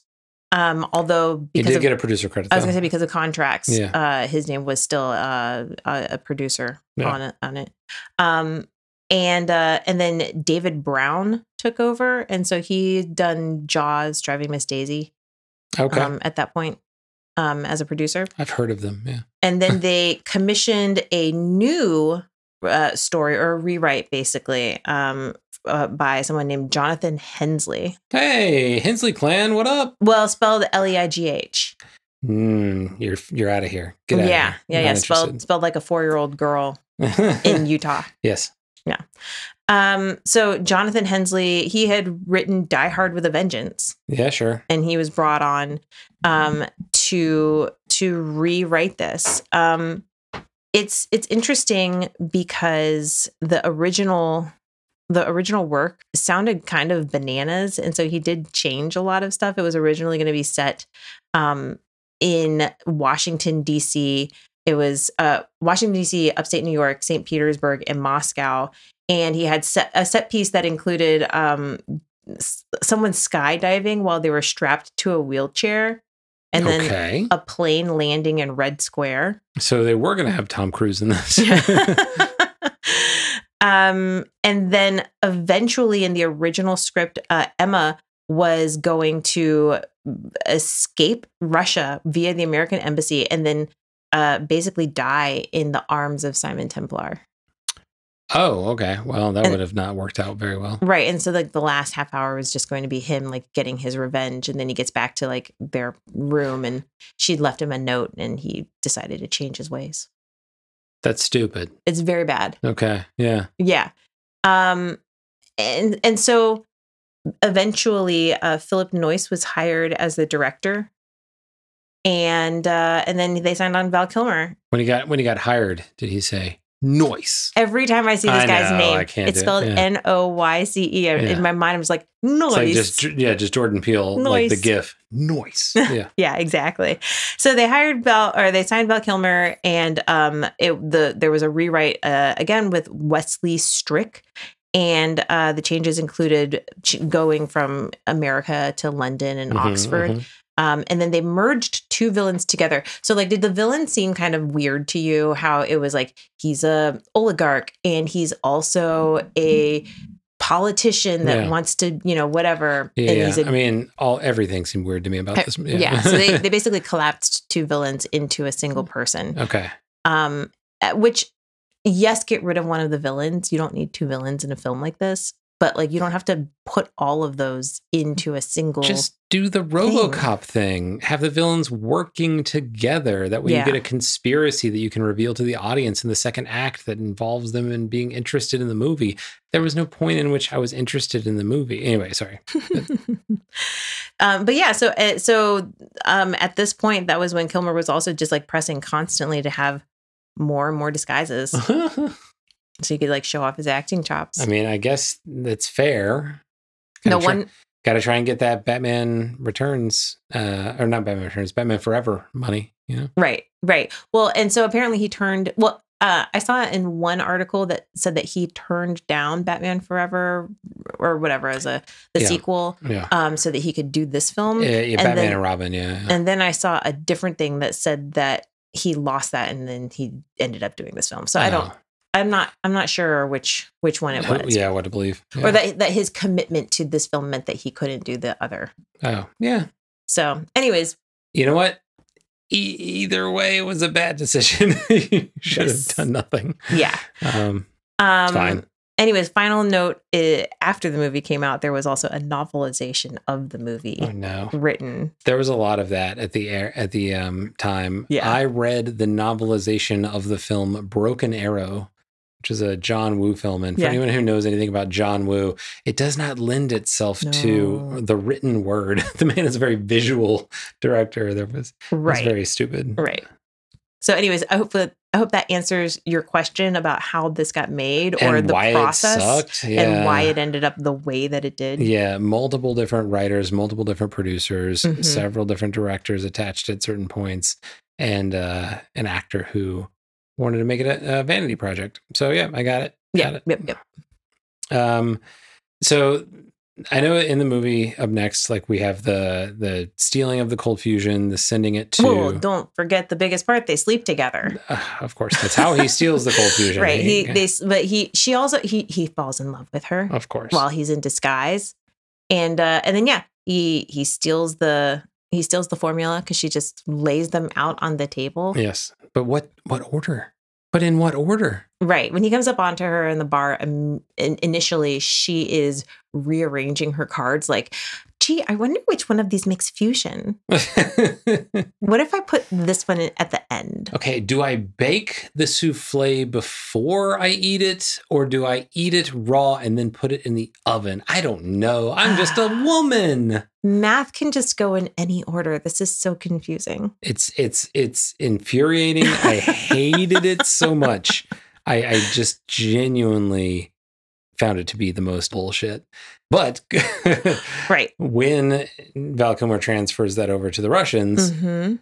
um although He did of, get a producer credit. i was gonna say because of contracts Yeah. uh his name was still uh a, a producer Yeah. on it on it um and uh and then david brown took over and so he done jaws driving miss daisy okay, um, at that point um, as a producer. I've heard of them. Yeah. And then (laughs) they commissioned a new uh, story or a rewrite, basically, um, uh, by someone named Jonathan Hensleigh. Hey, Hensley clan, what up? Well, spelled L E I G H. Mm, you're you're out of here. Get out. Yeah, yeah, yeah. Spelled spelled like a four year old girl in (laughs) Utah. yes. Um, so Jonathan Hensleigh, he had written Die Hard with a Vengeance, Yeah, sure. and he was brought on um, to to rewrite this. Um, it's it's interesting because the original the original work sounded kind of bananas, and so he did change a lot of stuff. It was originally going to be set um, in Washington D.C. It was uh, Washington D.C., upstate New York, St. Petersburg, and Moscow, and he had set, a set piece that included um, someone skydiving while they were strapped to a wheelchair, and then okay. a plane landing in Red Square. so they were going to have Tom Cruise in this. (laughs) (laughs) um, and then eventually, in the original script, uh, Emma was going to escape Russia via the American embassy, and then uh, basically die in the arms of Simon Templar. Oh, okay. Well, that And- would have not worked out very well. Right. And so like the last half hour was just going to be him like getting his revenge. And then he gets back to like their room and she'd left him a note and he decided to change his ways. That's stupid. It's very bad. Okay. Yeah. Yeah. Um and and so eventually uh Philip Noyce was hired as the director. And uh and then they signed on Val Kilmer. When he got when he got hired, did he say noise? Every time I see this I guy's know, name, it's do it, spelled yeah. N O Y C E. Yeah. In my mind, I was like, It's noise. like just yeah, just Jordan Peele, like the Noise. GIF. Noise. (laughs) Yeah. Yeah, exactly. So they hired Val or they signed Val Kilmer and um it the there was a rewrite uh, again with Wesley Strick and uh the changes included ch- going from America to London and Mhm, Oxford. mhm. Um and then they merged two villains together. So like did the villain seem kind of weird to you how it was like he's a oligarch and he's also a politician that Yeah. wants to, you know, whatever Yeah, and he's a I mean, all everything seemed weird to me about this. yeah. so they, (laughs) they basically collapsed two villains into a single person. okay. Um, which, yes, get rid of one of the villains. You don't need two villains in a film like this, but like you don't have to put all of those into a single. Just do the RoboCop thing. Have the villains working together. That way, Yeah. you get a conspiracy that you can reveal to the audience in the second act that involves them in being interested in the movie. There was no point in which I was interested in the movie. Anyway, sorry. (laughs) um, but yeah, so uh, so um, at this point, that was when Kilmer was also just like pressing constantly to have more and more disguises, (laughs) so he could like show off his acting chops. I mean, I guess that's fair. no Gotta try- one, Got to try and get that Batman Returns, uh, or not Batman Returns, Batman Forever money. You know. Right, right. Well, and so apparently he turned. Well, uh, I saw in one article that said that he turned down Batman Forever or whatever as a the Yeah. sequel, Yeah. um, so that he could do this film. Yeah, yeah, and Batman then- and Robin. Yeah. And then I saw a different thing that said that he lost that, and then he ended up doing this film. So I don't. I'm not. I'm not sure which which one it was. Yeah, what to believe. Yeah. Or that that his commitment to this film meant that he couldn't do the other. Oh, yeah. So, anyways, You know what? E- either way, it was a bad decision. (laughs) you should Yes. have done nothing. yeah. Um, Um, fine. Anyways, final note: uh, after the movie came out, there was also a novelization of the movie Oh no, written. there was a lot of that at the air at the um, time. Yeah. I read the novelization of the film Broken Arrow, which is a John Woo film. And for Yeah. anyone who knows anything about John Woo, it does not lend itself to the written word. (laughs) the man is a very visual director. There was it was very stupid. right. So, anyways, I hope that I hope that answers your question about how this got made or and the process. Yeah. and why it ended up the way that it did. Yeah, multiple different writers, multiple different producers, Mhm. several different directors attached at certain points, and uh, an actor who wanted to make it a, a vanity project. So yeah, I got it. Yeah. Got Yep. Yep. Um, so I know in the movie up next, like we have the the stealing of the cold fusion, the sending it to. Well, don't forget the biggest part. They sleep together. Uh, of course, that's how he steals the cold fusion. Right. He. They. But he. She also. He. He falls in love with her. of course. while he's in disguise and uh and then yeah he he steals the he steals the formula because she just lays them out on the table yes, but what what order? But in what order? Right. When he comes up onto her in the bar, um, in, initially she is rearranging her cards like, gee, I wonder which one of these makes fusion. (laughs) What if I put this one in at the end? okay, do I bake the souffle before I eat it, or do I eat it raw and then put it in the oven? I don't know. I'm just a (sighs) woman. Math can just go in any order. This is so confusing. It's it's it's infuriating. I hated it so much. (laughs) I, I just genuinely found it to be the most bullshit. But Right. (laughs) when Val Kilmer transfers that over to the Russians, hmm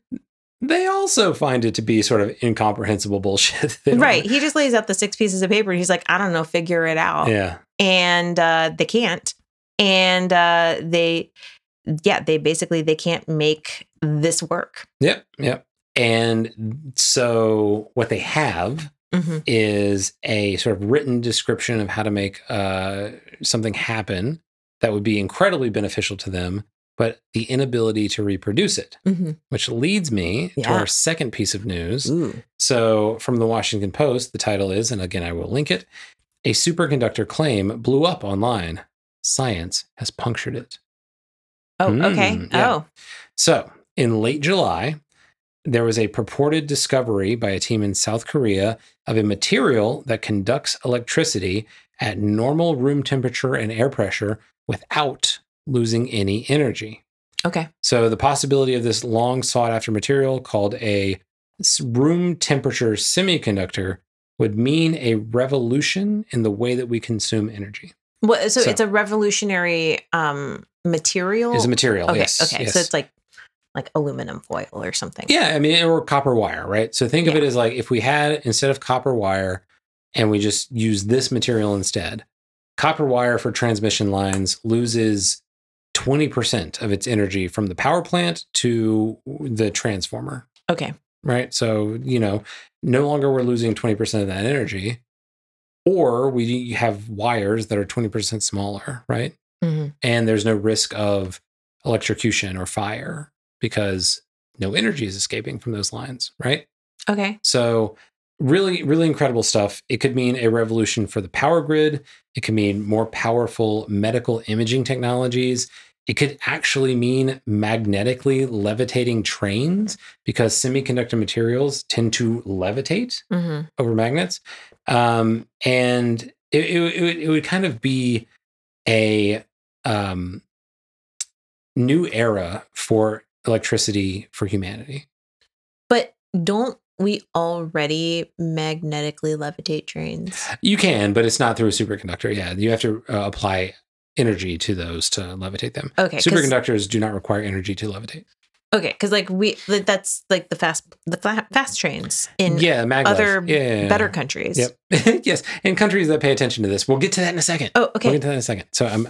they also find it to be sort of incomprehensible bullshit. (laughs) Right. He just lays out the six pieces of paper and he's like, I don't know, figure it out. Yeah. And uh, they can't. And uh, they, yeah, they basically they can't make this work. Yep. Yep. And so what they have hmm is a sort of written description of how to make uh, something happen that would be incredibly beneficial to them, but the inability to reproduce it, hmm which leads me to our second piece of news. Ooh. So, from the Washington Post, the title is, and again, I will link it A superconductor claim blew up online. Science has punctured it. Oh, okay. Mm, yeah. Oh, So, in late July, there was a purported discovery by a team in South Korea of a material that conducts electricity at normal room temperature and air pressure without losing any energy. okay. So, the possibility of this long sought after material called a room temperature semiconductor would mean a revolution in the way that we consume energy. Well, so, So- it's a revolutionary um, material. Is a material, okay. yes. okay. yes. So it's like like aluminum foil or something. Yeah, I mean, or copper wire, right? So think of it as like if we had instead of copper wire and we just use this material instead, copper wire for transmission lines loses 20% of its energy from the power plant to the transformer, Okay. right? So, you know, no longer we're losing 20% of that energy, or we have wires that are 20% smaller, right? hmm and there's no risk of electrocution or fire because no energy is escaping from those lines, right? Okay. So, really, really incredible stuff. It could mean a revolution for the power grid. It could mean more powerful medical imaging technologies. It could actually mean magnetically levitating trains because semiconductor materials tend to levitate hmm over magnets. Um, and it, it, it, would- it would kind of be a um, new era for electricity for humanity. But don't we already magnetically levitate trains? You can, but it's not through a superconductor. Yeah, you have to uh, apply energy to those to levitate them. Okay. Superconductors do not require energy to levitate. Okay, because like we that's like the fast the fast trains in yeah, maglev. other yeah, better countries. Yep. (laughs) yes, in countries that pay attention to this. We'll get to that in a second. Oh, okay. We'll get to that in a second. So I'm,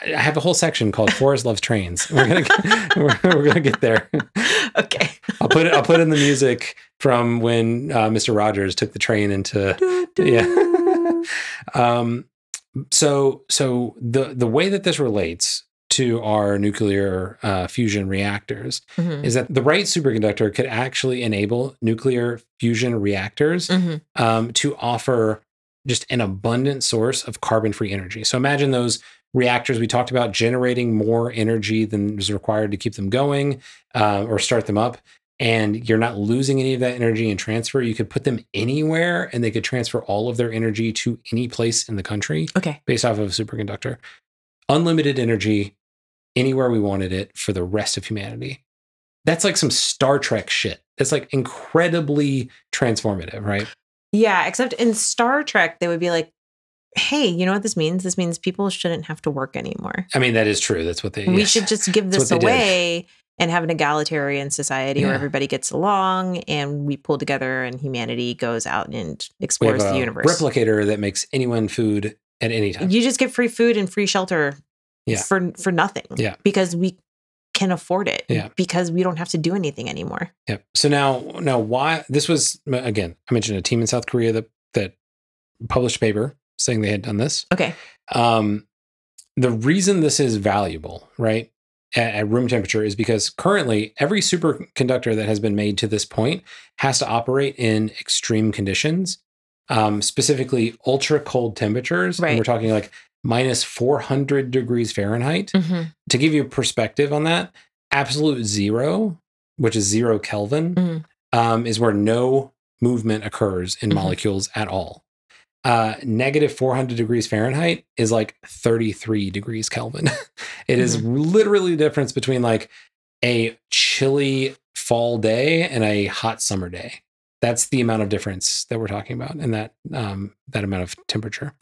I have a whole section called "Forest Loves Trains." We're gonna get, (laughs) we're, we're gonna get there. (laughs) okay. I'll put it. I'll put in the music from when uh, Mr. Rogers took the train into. (laughs) Yeah. Um, so so the the way that this relates to our nuclear uh, fusion reactors Mhm. is that the right superconductor could actually enable nuclear fusion reactors Mhm. um, to offer just an abundant source of carbon free energy. So imagine those reactors we talked about generating more energy than is required to keep them going uh, or start them up. And you're not losing any of that energy in transfer. You could put them anywhere and they could transfer all of their energy to any place in the country Okay. based off of a superconductor. Unlimited energy anywhere we wanted it for the rest of humanity. That's like some Star Trek shit. It's like incredibly transformative, right? Yeah, except in Star Trek, they would be like, "Hey, you know what this means? This means people shouldn't have to work anymore. I mean, that is true. That's what they. We yes. should just give this they did. away." And have an egalitarian society where everybody gets along and we pull together and humanity goes out and explores the universe. replicator that makes anyone food at any time. You just get free food and free shelter Yeah. for for nothing. Yeah. Because we can afford it. Yeah. Because we don't have to do anything anymore. Yep. So now, now, why this was again? I mentioned a team in South Korea that that published a paper saying they had done this. Okay. Um, the reason this is valuable, right, at, at room temperature is because currently every superconductor that has been made to this point has to operate in extreme conditions um, specifically ultra cold temperatures. Right. And we're talking like minus 400 degrees Fahrenheit. Mhm. To give you a perspective on that, absolute zero, which is zero Kelvin, Mhm. um, is where no movement occurs in Mhm. molecules at all. Uh, negative 400 degrees Fahrenheit is like 33 degrees Kelvin. (laughs) It is literally the difference between like a chilly fall day and a hot summer day. That's the amount of difference that we're talking about in that um, that amount of temperature.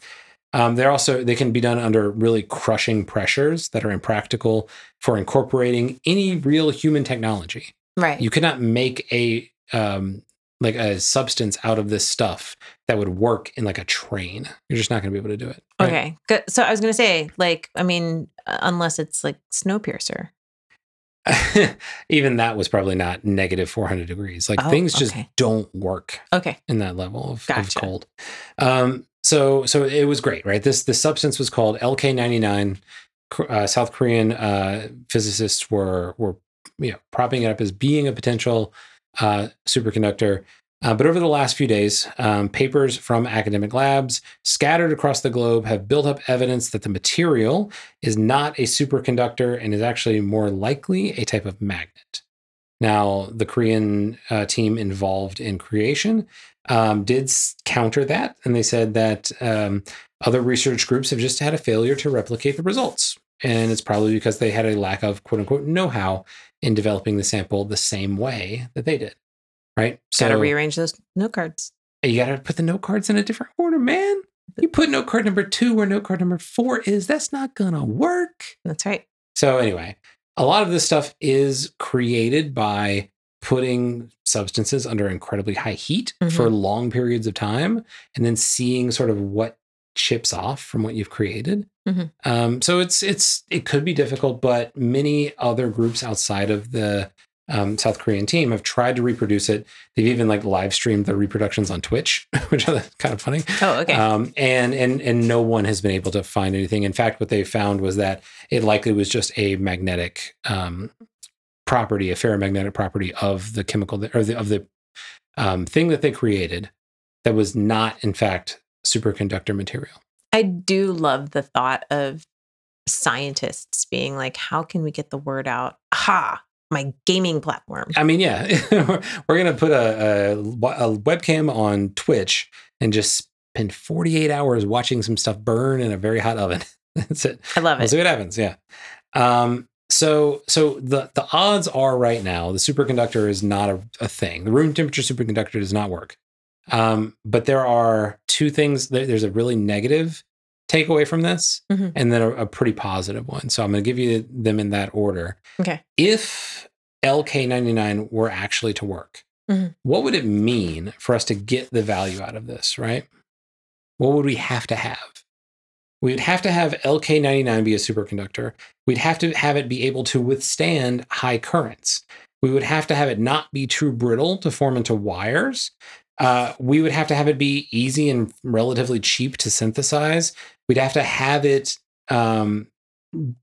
Um, they're also they can be done under really crushing pressures that are impractical for incorporating any real human technology. Right. You cannot make a um, like a substance out of this stuff that would work in like a train. You're just not going to be able to do it. right? okay. Good. So I was going to say, like, I mean, unless it's like Snowpiercer. (laughs) Even that was probably not negative 400 degrees. Like Oh, things just okay. don't work Okay. in that level of, of cold. Um, so so it was great, right? This this substance was called LK99. Uh, South Korean uh, physicists were were you know propping it up as being a potential uh, superconductor. Uh, but over the last few days, um, papers from academic labs scattered across the globe have built up evidence that the material is not a superconductor and is actually more likely a type of magnet. Now, the Korean uh, team involved in creation um, did counter that, and they said that um, other research groups have just had a failure to replicate the results. And it's probably because they had a lack of quote unquote know how in developing the sample the same way that they did. Right. So, Got to rearrange those note cards. you got to put the note cards in a different order, man. You put note card number two where note card number four is. That's not going to work. That's right. So, anyway, a lot of this stuff is created by putting substances under incredibly high heat for mm-hmm. long periods of time and then seeing sort of what chips off from what you've created. Mhm. Um, so it's it's it could be difficult, but many other groups outside of the um, South Korean team have tried to reproduce it. They've even like live streamed the reproductions on Twitch, (laughs) which are kind of funny. Oh, okay. Um, and and and no one has been able to find anything. In fact, what they found was that it likely was just a magnetic um, property, a ferromagnetic property of the chemical that, or the, of the um, thing that they created that was not, in fact, superconductor material. I do love the thought of scientists being like, how can we get the word out? Ha, my gaming platform. I mean, yeah, (laughs) we're gonna put a, a, a webcam on Twitch and just spend 48 hours watching some stuff burn in a very hot oven. (laughs) That's it. I love it. We'll see what happens. Yeah. Um, so so the the odds are right now the superconductor is not a, a thing. The room temperature superconductor does not work. Um, but there are two things. there- There's a really negative takeaway from this, Mhm. and then a, a pretty positive one. So I'm going to give you them in that order. Okay. If LK99 were actually to work, Mhm. what would it mean for us to get the value out of this? Right? What would we have to have? We'd have to have LK99 be a superconductor. We'd have to have it be able to withstand high currents. We would have to have it not be too brittle to form into wires. Uh, we would have to have it be easy and relatively cheap to synthesize. We'd have to have it um,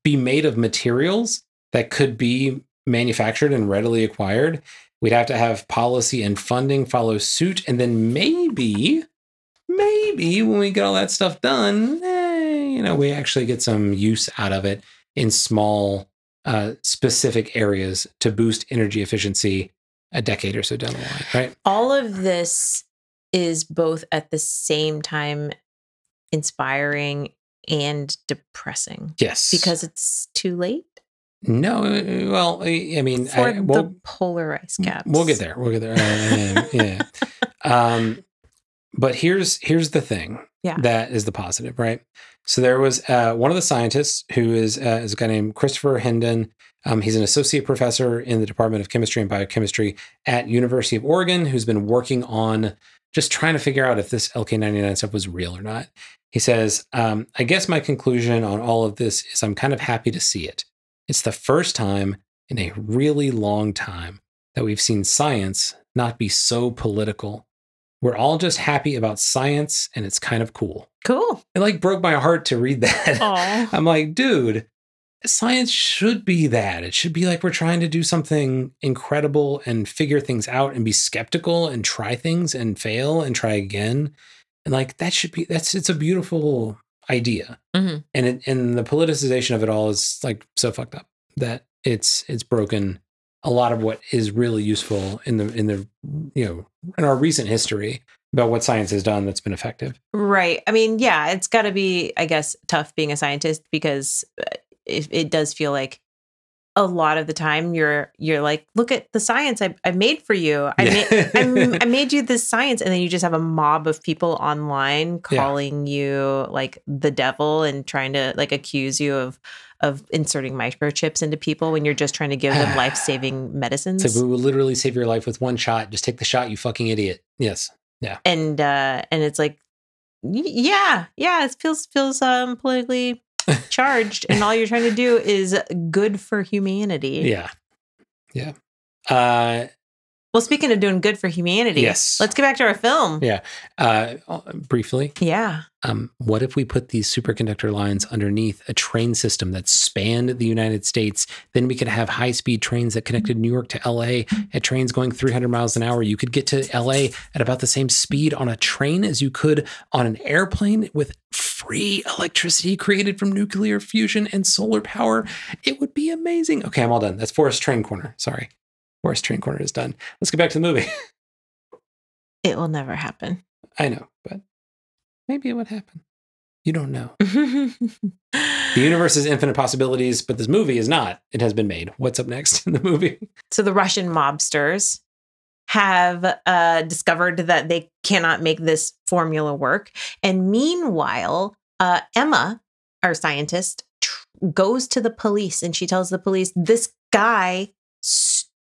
be made of materials that could be manufactured and readily acquired. We'd have to have policy and funding follow suit. And then maybe, maybe when we get all that stuff done, eh, you know, we actually get some use out of it in small, uh, specific areas to boost energy efficiency a decade or so down the line, right? All of this is both at the same time inspiring and depressing Yes. because it's too late no, uh, well, I mean, for I, we'll, the polar ice caps. We'll get there. We'll get there. Uh, yeah. (laughs) yeah. Um, but here's here's the thing. Yeah. That is the positive, right? So there was uh, one of the scientists who is uh, is a guy named Christopher Hendon. Um, he's an associate professor in the Department of Chemistry and Biochemistry at University of Oregon, who's been working on just trying to figure out if this LK99 stuff was real or not. He says, um, I guess my conclusion on all of this is I'm kind of happy to see it. It's the first time in a really long time that we've seen science not be so political. We're all just happy about science and it's kind of cool. Cool. It like broke my heart to read that. (laughs) I'm like, dude, science should be that. It should be like we're trying to do something incredible and figure things out and be skeptical and try things and fail and try again. And like that should be that's it's a beautiful idea. Mhm. And it, and the politicization of it all is like so fucked up that it's it's broken a lot of what is really useful in the in the you know in our recent history about what science has done that's been effective. Right. I mean, yeah, it's got to be, I guess, tough being a scientist because uh, it, it does feel like a lot of the time you're you're like, look at the science I, I made for you. I made I'm, I made you this science, and then you just have a mob of people online (laughs) Yeah. calling you like the devil and trying to like accuse you of of inserting microchips into people when you're just trying to give them (sighs) life saving medicines. Like we will literally save your life with one shot. Just take the shot, you fucking idiot. Yes. Yeah and uh and it's like yeah yeah it feels feels um politically charged and all you're trying to do is good for humanity Yeah. Yeah. Uh well speaking of doing good for humanity Yes. let's get back to our film Yeah. uh briefly, yeah um, what if we put these superconductor lines underneath a train system that spanned the United States? Then we could have high speed trains that connected New York to LA at trains going 300 miles an hour. You could get to LA at about the same speed on a train as you could on an airplane with free electricity created from nuclear fusion and solar power. It would be amazing. Okay, I'm all done. That's Forest Train Corner. Sorry. Forest Train Corner is done. Let's get back to the movie. (laughs) it will never happen I know, but maybe it would happen. You don't know. (laughs) The universe is infinite possibilities, but this movie is not. It has been made. What's up next in the movie? so the russian mobsters have uh discovered that they cannot make this formula work and meanwhile uh emma our scientist tr- goes to the police and she tells the police this guy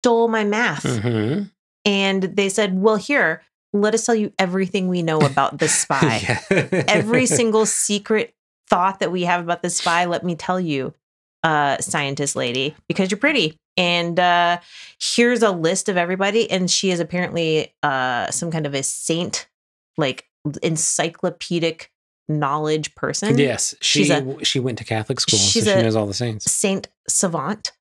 stole my math. Mm-hmm. and they said well here let us tell you everything we know about this (laughs) spy. Every (laughs) single secret thought that we have about this spy let me tell you uh scientist lady because you're pretty. And uh here's a list of everybody and she is apparently uh some kind of a saint like encyclopedic knowledge person. Yes, she She's she went to Catholic school, so she knows all the saints. saint savant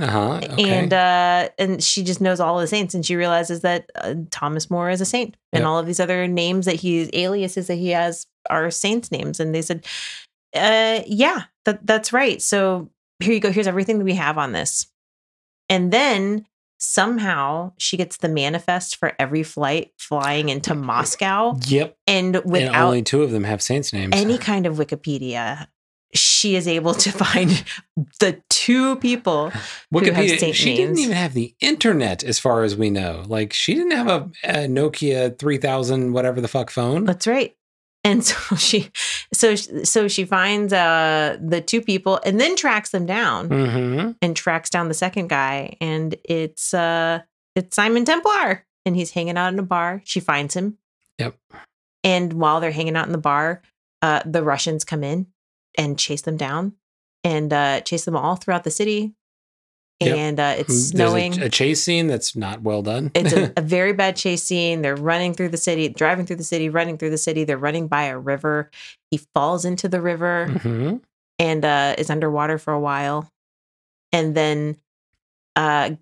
Uh huh. Okay. and uh and she just knows all the saints and she realizes that uh, thomas more is a saint and Yep. all of these other names that he aliases that he has are saints names and they said uh yeah that that's right so here you go here's everything that we have on this and then somehow she gets the manifest for every flight flying into moscow yep. and and without only two of them have saints names. any (sighs) kind of wikipedia she is able to (laughs) find the two people who have Wikipedia. She didn't even have the internet, as far as we know. Like she didn't have a, a Nokia three thousand whatever the fuck phone. That's right. And (laughs) so she, so so she finds uh the two people and then tracks them down Mm-hmm. and tracks down the second guy and it's uh it's Simon Templar and he's hanging out in a bar. She finds him. Yep. And while they're hanging out in the bar, uh the Russians come in and chase them down and uh chase them all throughout the city. Yep. And uh it's There's snowing. a, a chase scene that's not well done. It's a, (laughs) a very bad chase scene. They're running through the city, driving through the city, running through the city. They're running by a river. He falls into the river Mhm. and uh, is underwater for a while. And then uh,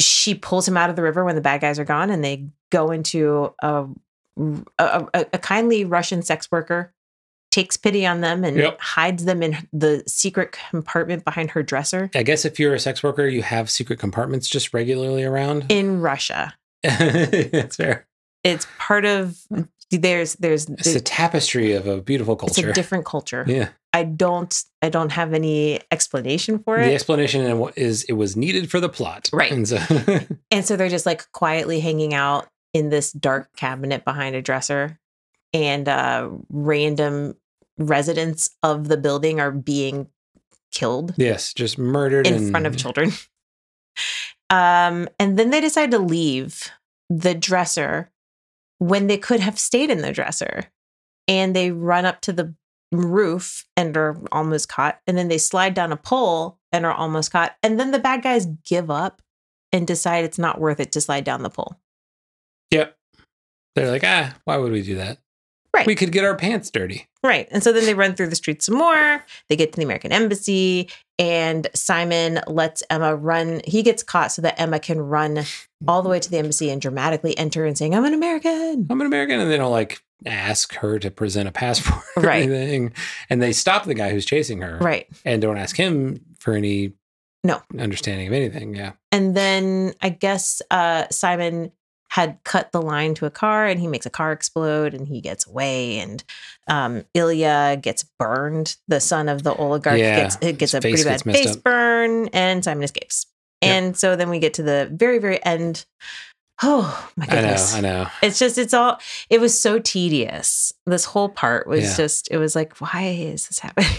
she pulls him out of the river when the bad guys are gone, and they go into a, a, a, a kindly Russian sex worker. Takes pity on them and Yep. hides them in the secret compartment behind her dresser I guess if you're a sex worker, you have secret compartments just regularly around. in Russia. (laughs) That's fair. It's part of hmm. there's there's It's a tapestry of a beautiful culture. it's a different culture. yeah. I don't I don't have any explanation for it. The explanation is it was needed for the plot. Right. And so, and so they're just like quietly hanging out in this dark cabinet behind a dresser and uh random residents of the building are being killed yes, just murdered in front of children. (laughs) Um and then they decide to leave the dresser when they could have stayed in the dresser. And they run up to the roof and are almost caught. And then they slide down a pole and are almost caught. And then the bad guys give up and decide it's not worth it to slide down the pole. Yep. They're like, ah, why would we do that? Right. We could get our pants dirty. Right. And so then they run through the streets some more. They get to the American embassy, and Simon lets Emma run. He gets caught so that Emma can run all the way to the embassy and dramatically enter and saying, I'm an American. I'm an American. And they don't like ask her to present a passport or Right. anything. And they stop the guy who's chasing her Right. and don't ask him for any No. understanding of anything. Yeah. And then I guess uh, Simon had cut the line to a car and he makes a car explode and he gets away and um, Ilya gets burned. The son of the oligarch Yeah, gets it gets a pretty bad face up. burn and Simon escapes. Yep. And so then we get to the very very end. Oh my I know. goodness. I know. It's just it's all it was so tedious. This whole part was Yeah. just it was like why is this happening? (laughs)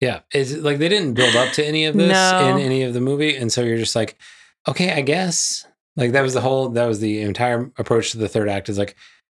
Yeah. It's like they didn't build up to any of this No. in any of the movie. And so you're just like, okay, I guess. Like that was the whole, that was the entire approach to the third act is like,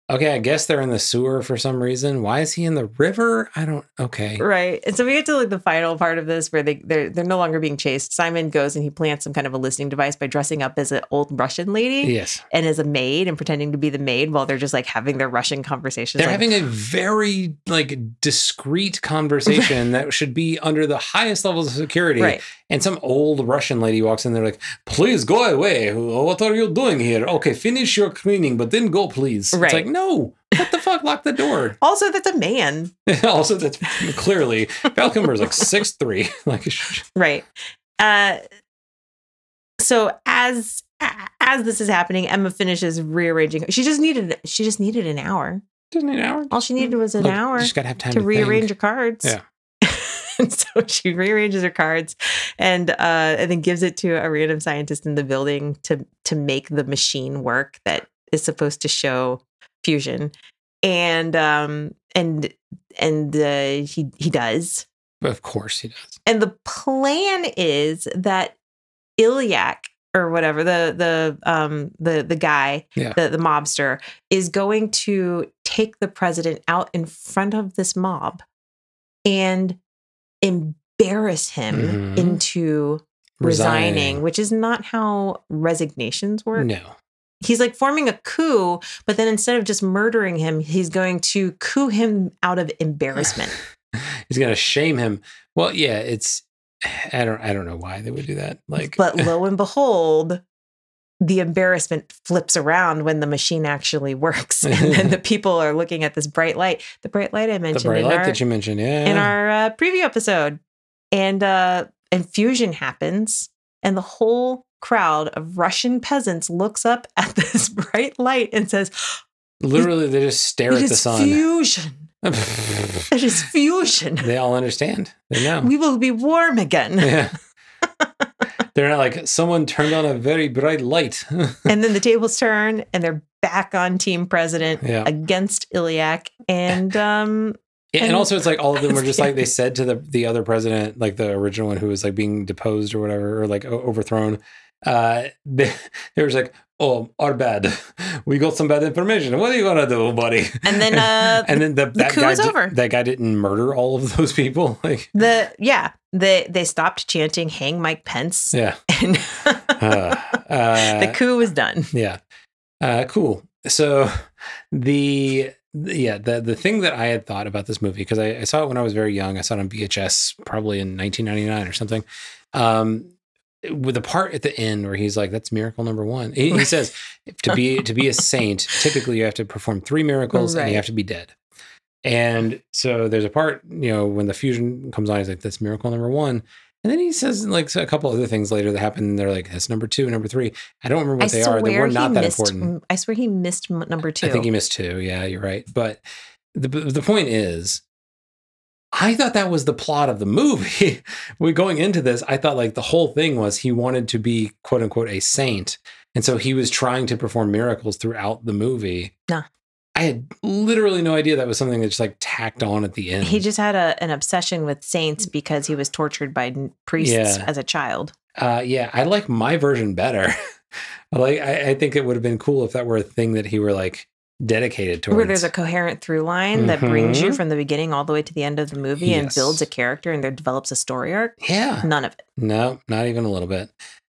okay, I guess they're in the sewer for some reason. Why is he in the river? I don't, okay. Right. And so we get to like the final part of this where they they're they're no longer being chased. Simon goes and he plants some kind of a listening device by dressing up as an old Russian lady Yes. and as a maid and pretending to be the maid while they're just like having their Russian conversations. They're like, having a very like discreet conversation that should be under the highest levels of security. right. And some old Russian lady walks in They're like, please go away. What are you doing here? Okay, finish your cleaning, but then go, please. Right. It's like, no, what the fuck? Lock the door. (laughs) Also, that's a man. (laughs) also, that's clearly Kilmer is like six three. (laughs) Like, Right. Uh so as as this is happening, Emma finishes rearranging. She just needed she just needed an hour. doesn't need an hour. All she needed was an Look, hour. She's gotta have time to to, rearrange think. her cards. Yeah. and so she rearranges her cards and uh and then gives it to a random scientist in the building to to make the machine work that is supposed to show fusion. And um and and uh, he he does. Of course he does. And the plan is that Ilyak or whatever the the um the the guy Yeah. the the mobster is going to take the president out in front of this mob and embarrass him Mhm. into resigning, which is not how resignations work. No. He's like forming a coup, but then instead of just murdering him, he's going to coup him out of embarrassment. (laughs) He's gonna shame him. Well, yeah, it's I don't I don't know why they would do that. Like but lo (laughs) and behold, the embarrassment flips around when the machine actually (laughs) works, and then the people are looking at this bright light. The bright light I mentioned. the bright light our that you mentioned, yeah. in our uh, preview episode, and uh, and fusion happens, and the whole crowd of Russian peasants looks up at (laughs) this bright light and says, Literally they just stare "It at the sun. fusion. (laughs) It is fusion. they all understand. They know. We will be warm again." yeah. (laughs) They're not like someone turned on a very bright light. and then the tables turn and they're back on team president Yeah. against Ilyak. And um and, And- also it's like all of them were just like they said to the the other president, like the original one who was like being deposed or whatever, or like overthrown. Uh, (laughs) they, they was like, "Oh, our bad. (laughs) We got some bad information. What are you gonna do, buddy?" And then, uh, (laughs) and then the, that coup di- over. that guy didn't murder all of those people. Like, the yeah, they they stopped chanting hang Mike Pence yeah, and uh, uh, the coup was done. Yeah. Uh, cool. So the yeah the the thing that I had thought about this movie because I, I saw it when I was very young. I saw it on VHS probably in 1999 or something. Um, with the part at the end where he's like, "That's miracle number one." He, he says, "To be to be a (laughs) saint, typically you have to perform three miracles and you have to be dead." And so there's a part, you know, when the fusion comes on, he's like, "That's miracle number one." And then he says like a couple other things later that happen. And they're like, "That's number two, number three. I don't remember I what they are. They were not that missed. important. I swear he missed m- number two. I think he missed two. Yeah, you're right. But the the point is, I thought that was the plot of the movie. (laughs) we going into this, I thought like the whole thing was he wanted to be quote unquote a saint, and so he was trying to perform miracles throughout the movie. Nah. I had literally no idea that was something that just like tacked on at the end. he just had a, an obsession with saints because he was tortured by priests Yeah. as a child. Uh, yeah, I like my version better. (laughs) like, I, I think it would have been cool if that were a thing that he were like dedicated towards. Where there's a coherent through line that brings you Mhm. from the beginning all the way to the end of the movie and builds a character and there develops a story arc. yeah, None of it. no, not even a little bit.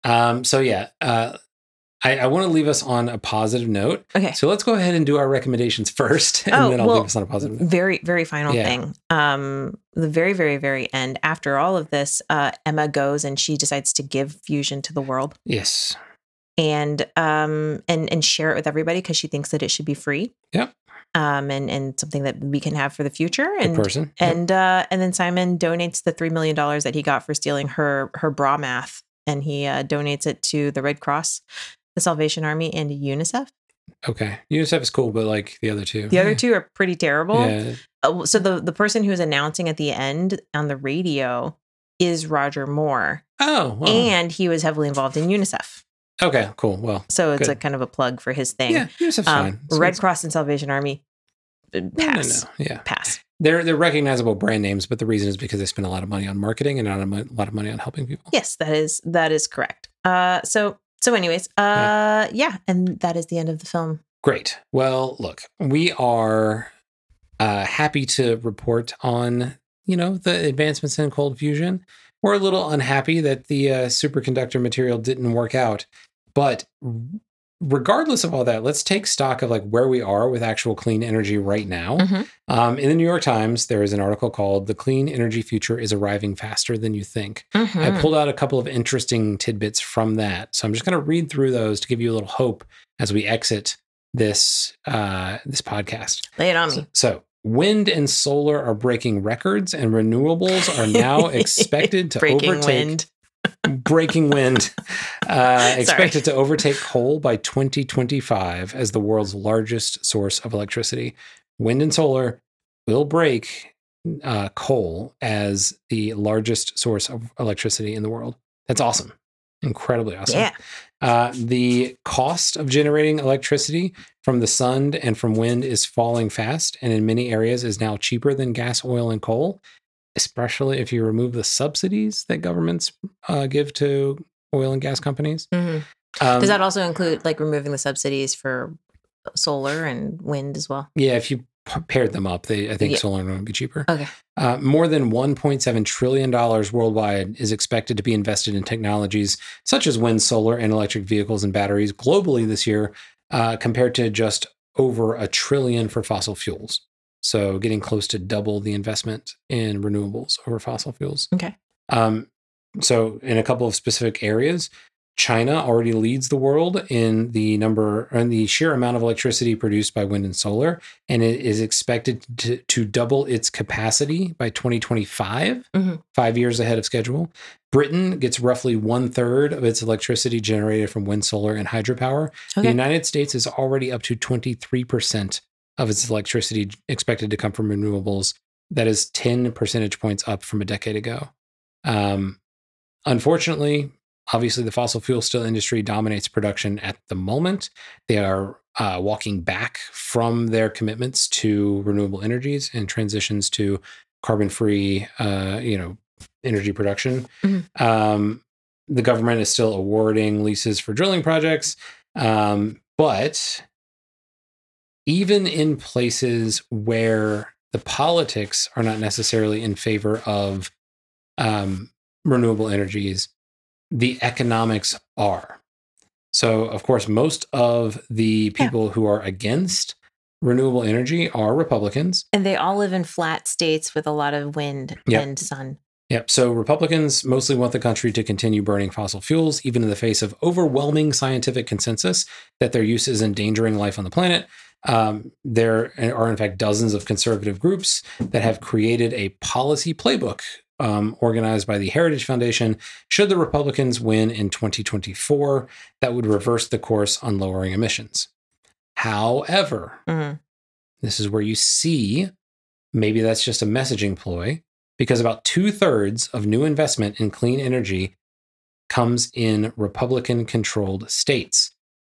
Um, so yeah, uh, I, I want to leave us on a positive note. Okay. So let's go ahead and do our recommendations (laughs) first, and Oh, then I'll well, leave us on a positive note. Very, very final Yeah. thing. Um, the very, very, very end. After all of this, uh, Emma goes and she decides to give fusion to the world Yes. And um and and share it with everybody because she thinks that it should be free. Yep. um, and and something that we can have for the future. Good And person. Yep. and uh, and then Simon donates the three million dollars that he got for stealing her her bra math, and he uh, donates it to the Red Cross, the Salvation Army, and UNICEF. okay. UNICEF is cool, but like the other two. The other (laughs) two are pretty terrible. Yeah. Uh, so the the person who's announcing at the end on the radio is Roger Moore, Oh, well. and he was heavily involved in UNICEF. Okay, cool. Well, So it's Good. a kind of a plug for his thing. yeah, um, fine. Red Cross and Salvation Army, uh, no, no, pass, no. Yeah. pass. They're they're recognizable brand names, but the reason is because they spend a lot of money on marketing and not a lot of money on helping people. Yes, that is that is correct. Uh, so so anyways, uh, yeah, and that is the end of the film. Great. Well, look, we are uh, happy to report on you know the advancements in cold fusion. We're a little unhappy that the uh, superconductor material didn't work out, but regardless of all that, let's take stock of like where we are with actual clean energy right now. Mhm. Um, in the New York Times, there is an article called "The Clean Energy Future is Arriving Faster Than You Think." I Mhm. pulled out a couple of interesting tidbits from that. So I'm just going to read through those to give you a little hope as we exit this uh, this podcast. Lay it on So, me. so wind and solar are breaking records, and renewables are now (laughs) expected to Breaking overtake wind. breaking wind. (laughs) Uh, expected to overtake coal by 2025 as the world's largest source of electricity. Wind and solar will break uh, coal as the largest source of electricity in the world. That's awesome. Incredibly awesome. Yeah. Uh, the cost of generating electricity from the sun and from wind is falling fast, and in many areas is now cheaper than gas, oil, and coal. Especially if you remove the subsidies that governments uh, give to oil and gas companies. Mhm. Um, Does that also include like removing the subsidies for solar and wind as well? Yeah, if you paired them up, they I think Yeah. solar would be cheaper. Okay. Uh, more than 1.7 trillion dollars worldwide is expected to be invested in technologies such as wind, solar, and electric vehicles and batteries globally this year, uh, compared to just over a trillion for fossil fuels. So, getting close to double the investment in renewables over fossil fuels. Okay. Um, so, in a couple of specific areas, China already leads the world in the number and the sheer amount of electricity produced by wind and solar, and it is expected to, to double its capacity by 2025, Mhm. five years ahead of schedule. Britain gets roughly one third of its electricity generated from wind, solar, and hydropower. The United States is already up to 23% of its electricity expected to come from renewables. That is 10 percentage points up from a decade ago. Um, unfortunately, obviously, the fossil fuel still industry dominates production at the moment. They are uh, walking back from their commitments to renewable energies and transitions to carbon-free, uh, you know, energy production. Mhm. Um, the government is still awarding leases for drilling projects, um, but even in places where the politics are not necessarily in favor of um, renewable energies, the economics are. So, of course, most of the Yeah. people who are against renewable energy are Republicans. And they all live in flat states with a lot of wind Yep. and sun. Yep. So Republicans mostly want the country to continue burning fossil fuels, even in the face of overwhelming scientific consensus that their use is endangering life on the planet. Um, there are, in fact, dozens of conservative groups that have created a policy playbook um, organized by the Heritage Foundation. Should the Republicans win in 2024, that would reverse the course on lowering emissions. However, Mhm. this is where you see maybe that's just a messaging ploy because about two thirds of new investment in clean energy comes in Republican controlled states.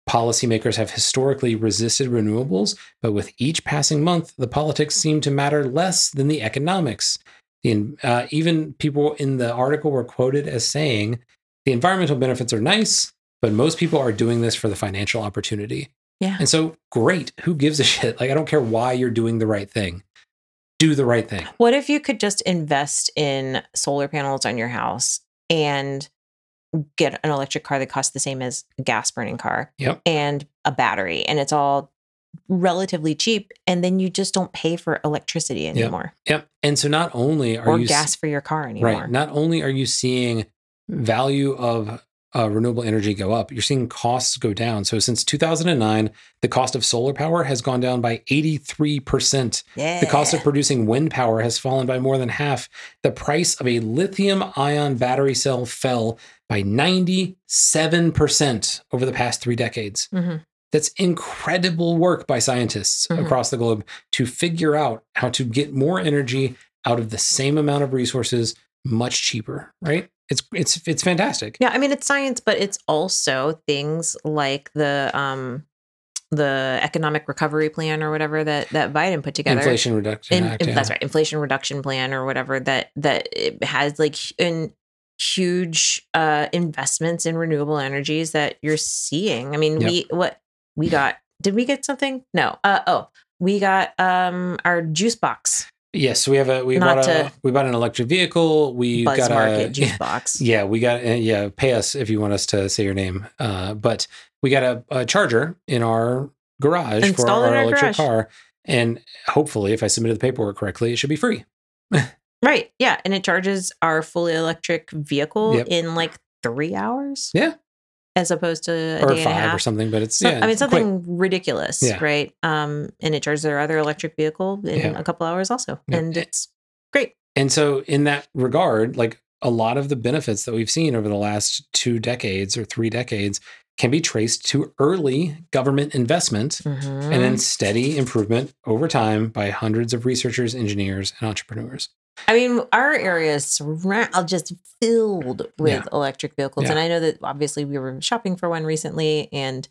Policymakers have historically resisted renewables, but with each passing month, the politics seem to matter less than the economics. The, uh, even people in the article were quoted as saying the environmental benefits are nice, but most people are doing this for the financial opportunity. Yeah. And so, great. Who gives a shit? Like, I don't care why you're doing the right thing. Do the right thing. What if you could just invest in solar panels on your house and get an electric car that costs the same as a gas burning car Yep. and a battery and it's all relatively cheap and then you just don't pay for electricity anymore Yep. And so, not only are or you gas for your car anymore. right, not only are you seeing value of uh, renewable energy go up, you're seeing costs go down. So since 2009, the cost of solar power has gone down by 83%. Yeah. The cost of producing wind power has fallen by more than half. The price of a lithium ion battery cell fell by 97% over the past three decades. Mhm. That's incredible work by scientists Mhm. across the globe to figure out how to get more energy out of the same amount of resources much cheaper, right? It's it's it's fantastic. Yeah, I mean it's science, but it's also things like the um the economic recovery plan or whatever that that Biden put together. Inflation Reduction In- Act. in- yeah. That's right, Inflation Reduction Plan or whatever that that it has like in huge uh investments in renewable energies that you're seeing. I mean, Yep. we what we got did we get something? No. Uh oh, we got um our juice box Yes, we have a we Not bought a we bought an electric vehicle. We Buzz got Market a (laughs) juice box. Yeah, we got uh, yeah. Pay us if you want us to say your name. Uh, but we got a, a charger in our garage for Installed in our our electric garage. car, and hopefully, if I submitted the paperwork correctly, it should be free. (laughs) Right. Yeah. And it charges our fully electric vehicle Yep. in like three hours. Yeah. As opposed to a or day and a five or something. But it's So- yeah, I mean, quick. something ridiculous, Yeah. right? Um, and it charges their other electric vehicle in Yeah. a couple hours also. Yeah. And it's great. And so, in that regard, like a lot of the benefits that we've seen over the last two decades or three decades can be traced to early government investment and Mm-hmm. then steady improvement over time by hundreds of researchers, engineers, and entrepreneurs. I mean, our area is surra- just filled with Yeah. electric vehicles. Yeah. And I know that obviously we were shopping for one recently. And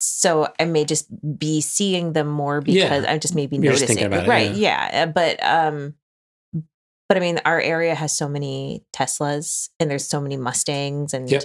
so I may just be seeing them more Yeah. because I'm just maybe You're noticing. about it, right. Yeah. Uh, But, um, but I mean, our area has so many Teslas and there's so many Mustangs and Yep.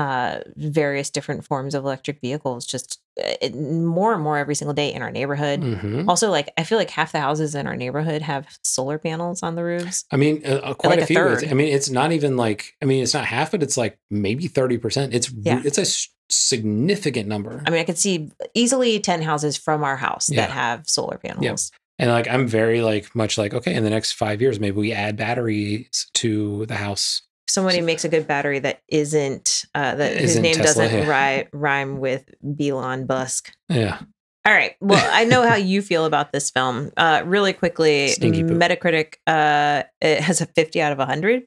Uh, various different forms of electric vehicles, just uh, it, more and more every single day in our neighborhood. Mhm. Also, like I feel like half the houses in our neighborhood have solar panels on the roofs. I mean, uh, uh, quite like a a few. I mean, it's not even like I mean, it's not half, but it's like maybe thirty percent. It's Yeah. it's a significant number. I mean, I could see easily 10 houses from our house that have solar panels. And like I'm very like much like okay, in the next five years, maybe we add batteries to the house. Somebody makes a good battery that isn't, uh, that whose name Tesla, doesn't yeah. ri- rhyme with Elon Busk. Yeah, All right. Well, I know how (laughs) you feel about this film. Uh, really quickly, Metacritic uh, it has a 50 out of 100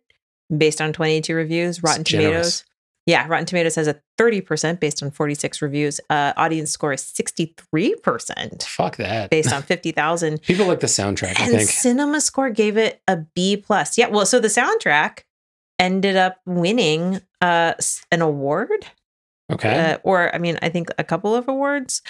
based on 22 reviews. Rotten generous. Tomatoes. Yeah, Rotten Tomatoes has a 30% based on 46 reviews. Uh, audience score is 63% fuck that. based on (laughs) 50,000. People like the soundtrack. I and think. Cinema Score gave it a B plus. Yeah, well, so the soundtrack ended up winning uh, an award, Okay. uh, or I mean, I think a couple of awards.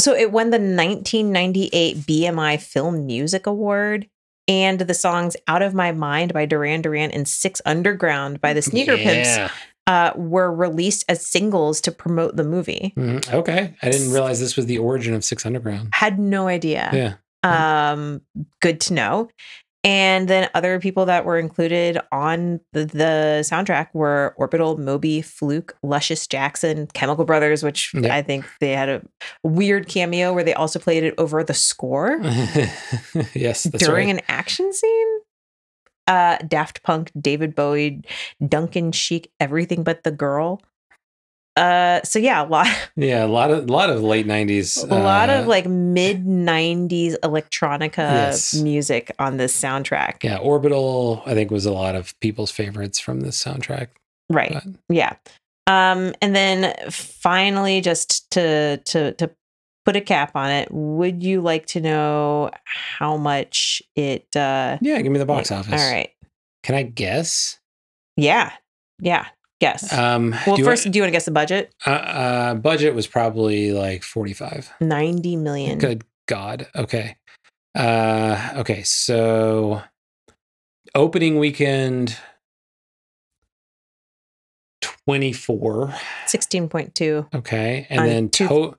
So it won the 1998 BMI Film Music Award and the songs "Out of My Mind" by Duran Duran and "Six Underground" by the Sneaker Pimps uh, were released as singles to promote the movie. Mhm. Okay. I didn't realize this was the origin of Six Underground. Had no idea. Yeah. um good to know and then other people that were included on the, the soundtrack were orbital moby fluke luscious jackson chemical brothers which i think they had a weird cameo where they also played it over the score (laughs) yes. That's during right. an action scene uh daft punk david bowie duncan Sheik, everything but the girl uh so yeah a lot (laughs) yeah, a lot of a lot of late nineties. a lot of like mid 90s electronica Yes. music on this soundtrack yeah, Orbital. I think was a lot of people's favorites from this soundtrack. right But- yeah um and then finally just to to to put a cap on it would you like to know how much it uh yeah, give me the box office. all right Can I guess? yeah yeah guess Um, well do first want- do you want to guess the budget uh, uh, budget was probably like forty-five. 90 million Good God. Okay. Uh, okay. So opening weekend. 24 16.2 okay and then two- to-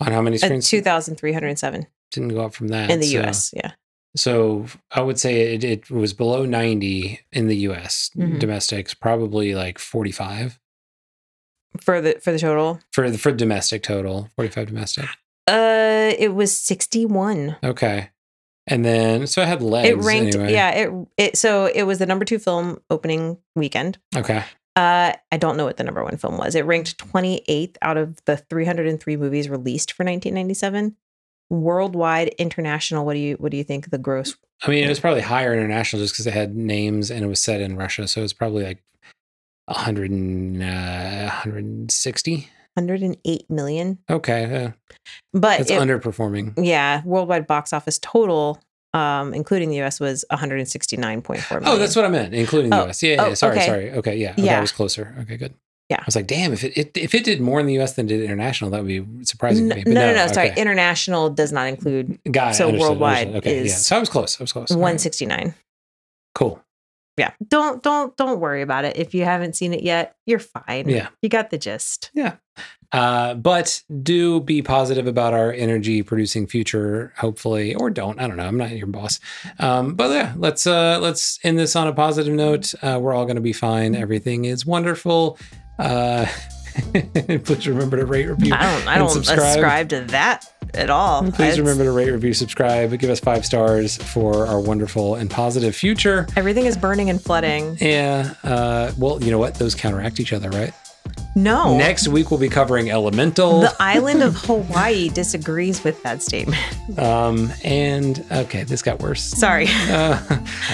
on how many uh, screens 2307 didn't go up from that in the so- us yeah So I would say it, it was below 90 in the US. Mhm. Domestics probably like 45 for the for the total for the for domestic total, 45 domestic. uh it was 61 Okay. And then so I had legs it ranked anyway. yeah it it so it was the number two film opening weekend Okay. Uh, I don't know what the number one film was. It ranked 28th out of the 303 movies released for 1997. Worldwide, international. What do you what do you think the gross? I mean, it was probably higher international just because it had names and it was set in Russia, so it's probably like 100 and, uh, 160. 108 million. Okay, uh, But it's it- underperforming. yeah, worldwide box office total, um, including the US, was 169.4 million. Oh, that's what I meant, including the Oh, US. Yeah, yeah, oh, sorry, okay. sorry. Okay, yeah, Yeah. I was closer. Okay, good. Yeah. I was like, damn, if it, it if it did more in the US than it did international, that would be surprising no, to me. no, But no, no, Sorry, okay. international does not include Got it. so understood, worldwide understood. Okay, yeah. So I was close. I was close. All right. 169. Cool. Yeah, don't don't don't worry about it. If you haven't seen it yet, you're fine. Yeah. you got the gist. Yeah. Uh, but do be positive about our energy producing future, hopefully, or don't. I don't know. I'm not your boss. Um, but yeah, let's uh, let's end this on a positive note. Uh, we're all going to be fine. Everything is wonderful. Uh, (laughs) please remember to rate, review, I don't I and don't subscribe. ascribe to that at all. Please It's- remember to rate, review, subscribe, give us five stars for our wonderful and positive future. everything is burning and flooding. Yeah. Uh, well, you know what? Those counteract each other, right? No, Next week we'll be covering Elemental. the island of Hawaii disagrees with that statement. Um, and okay, this got worse. Sorry, (laughs) Uh,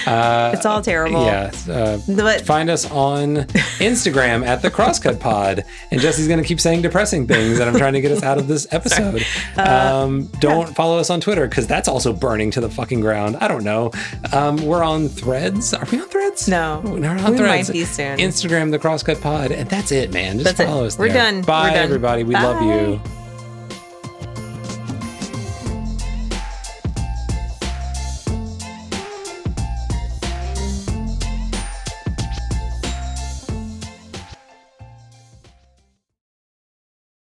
uh, it's all terrible. yeah. Uh, but find us on Instagram at the Crosscut Pod. And Jesse's going to keep saying depressing things, and I'm trying to get us out of this (laughs) episode. Uh, um, don't follow us on Twitter because that's also burning to the fucking ground. I don't know. Um, we're on Threads. Are we on Threads? no, We're not on we Threads. might be soon. Instagram, the Crosscut Pod, and that's it, man. Just That's it. follow us. We're there. done. Bye, We're done. everybody. We love you.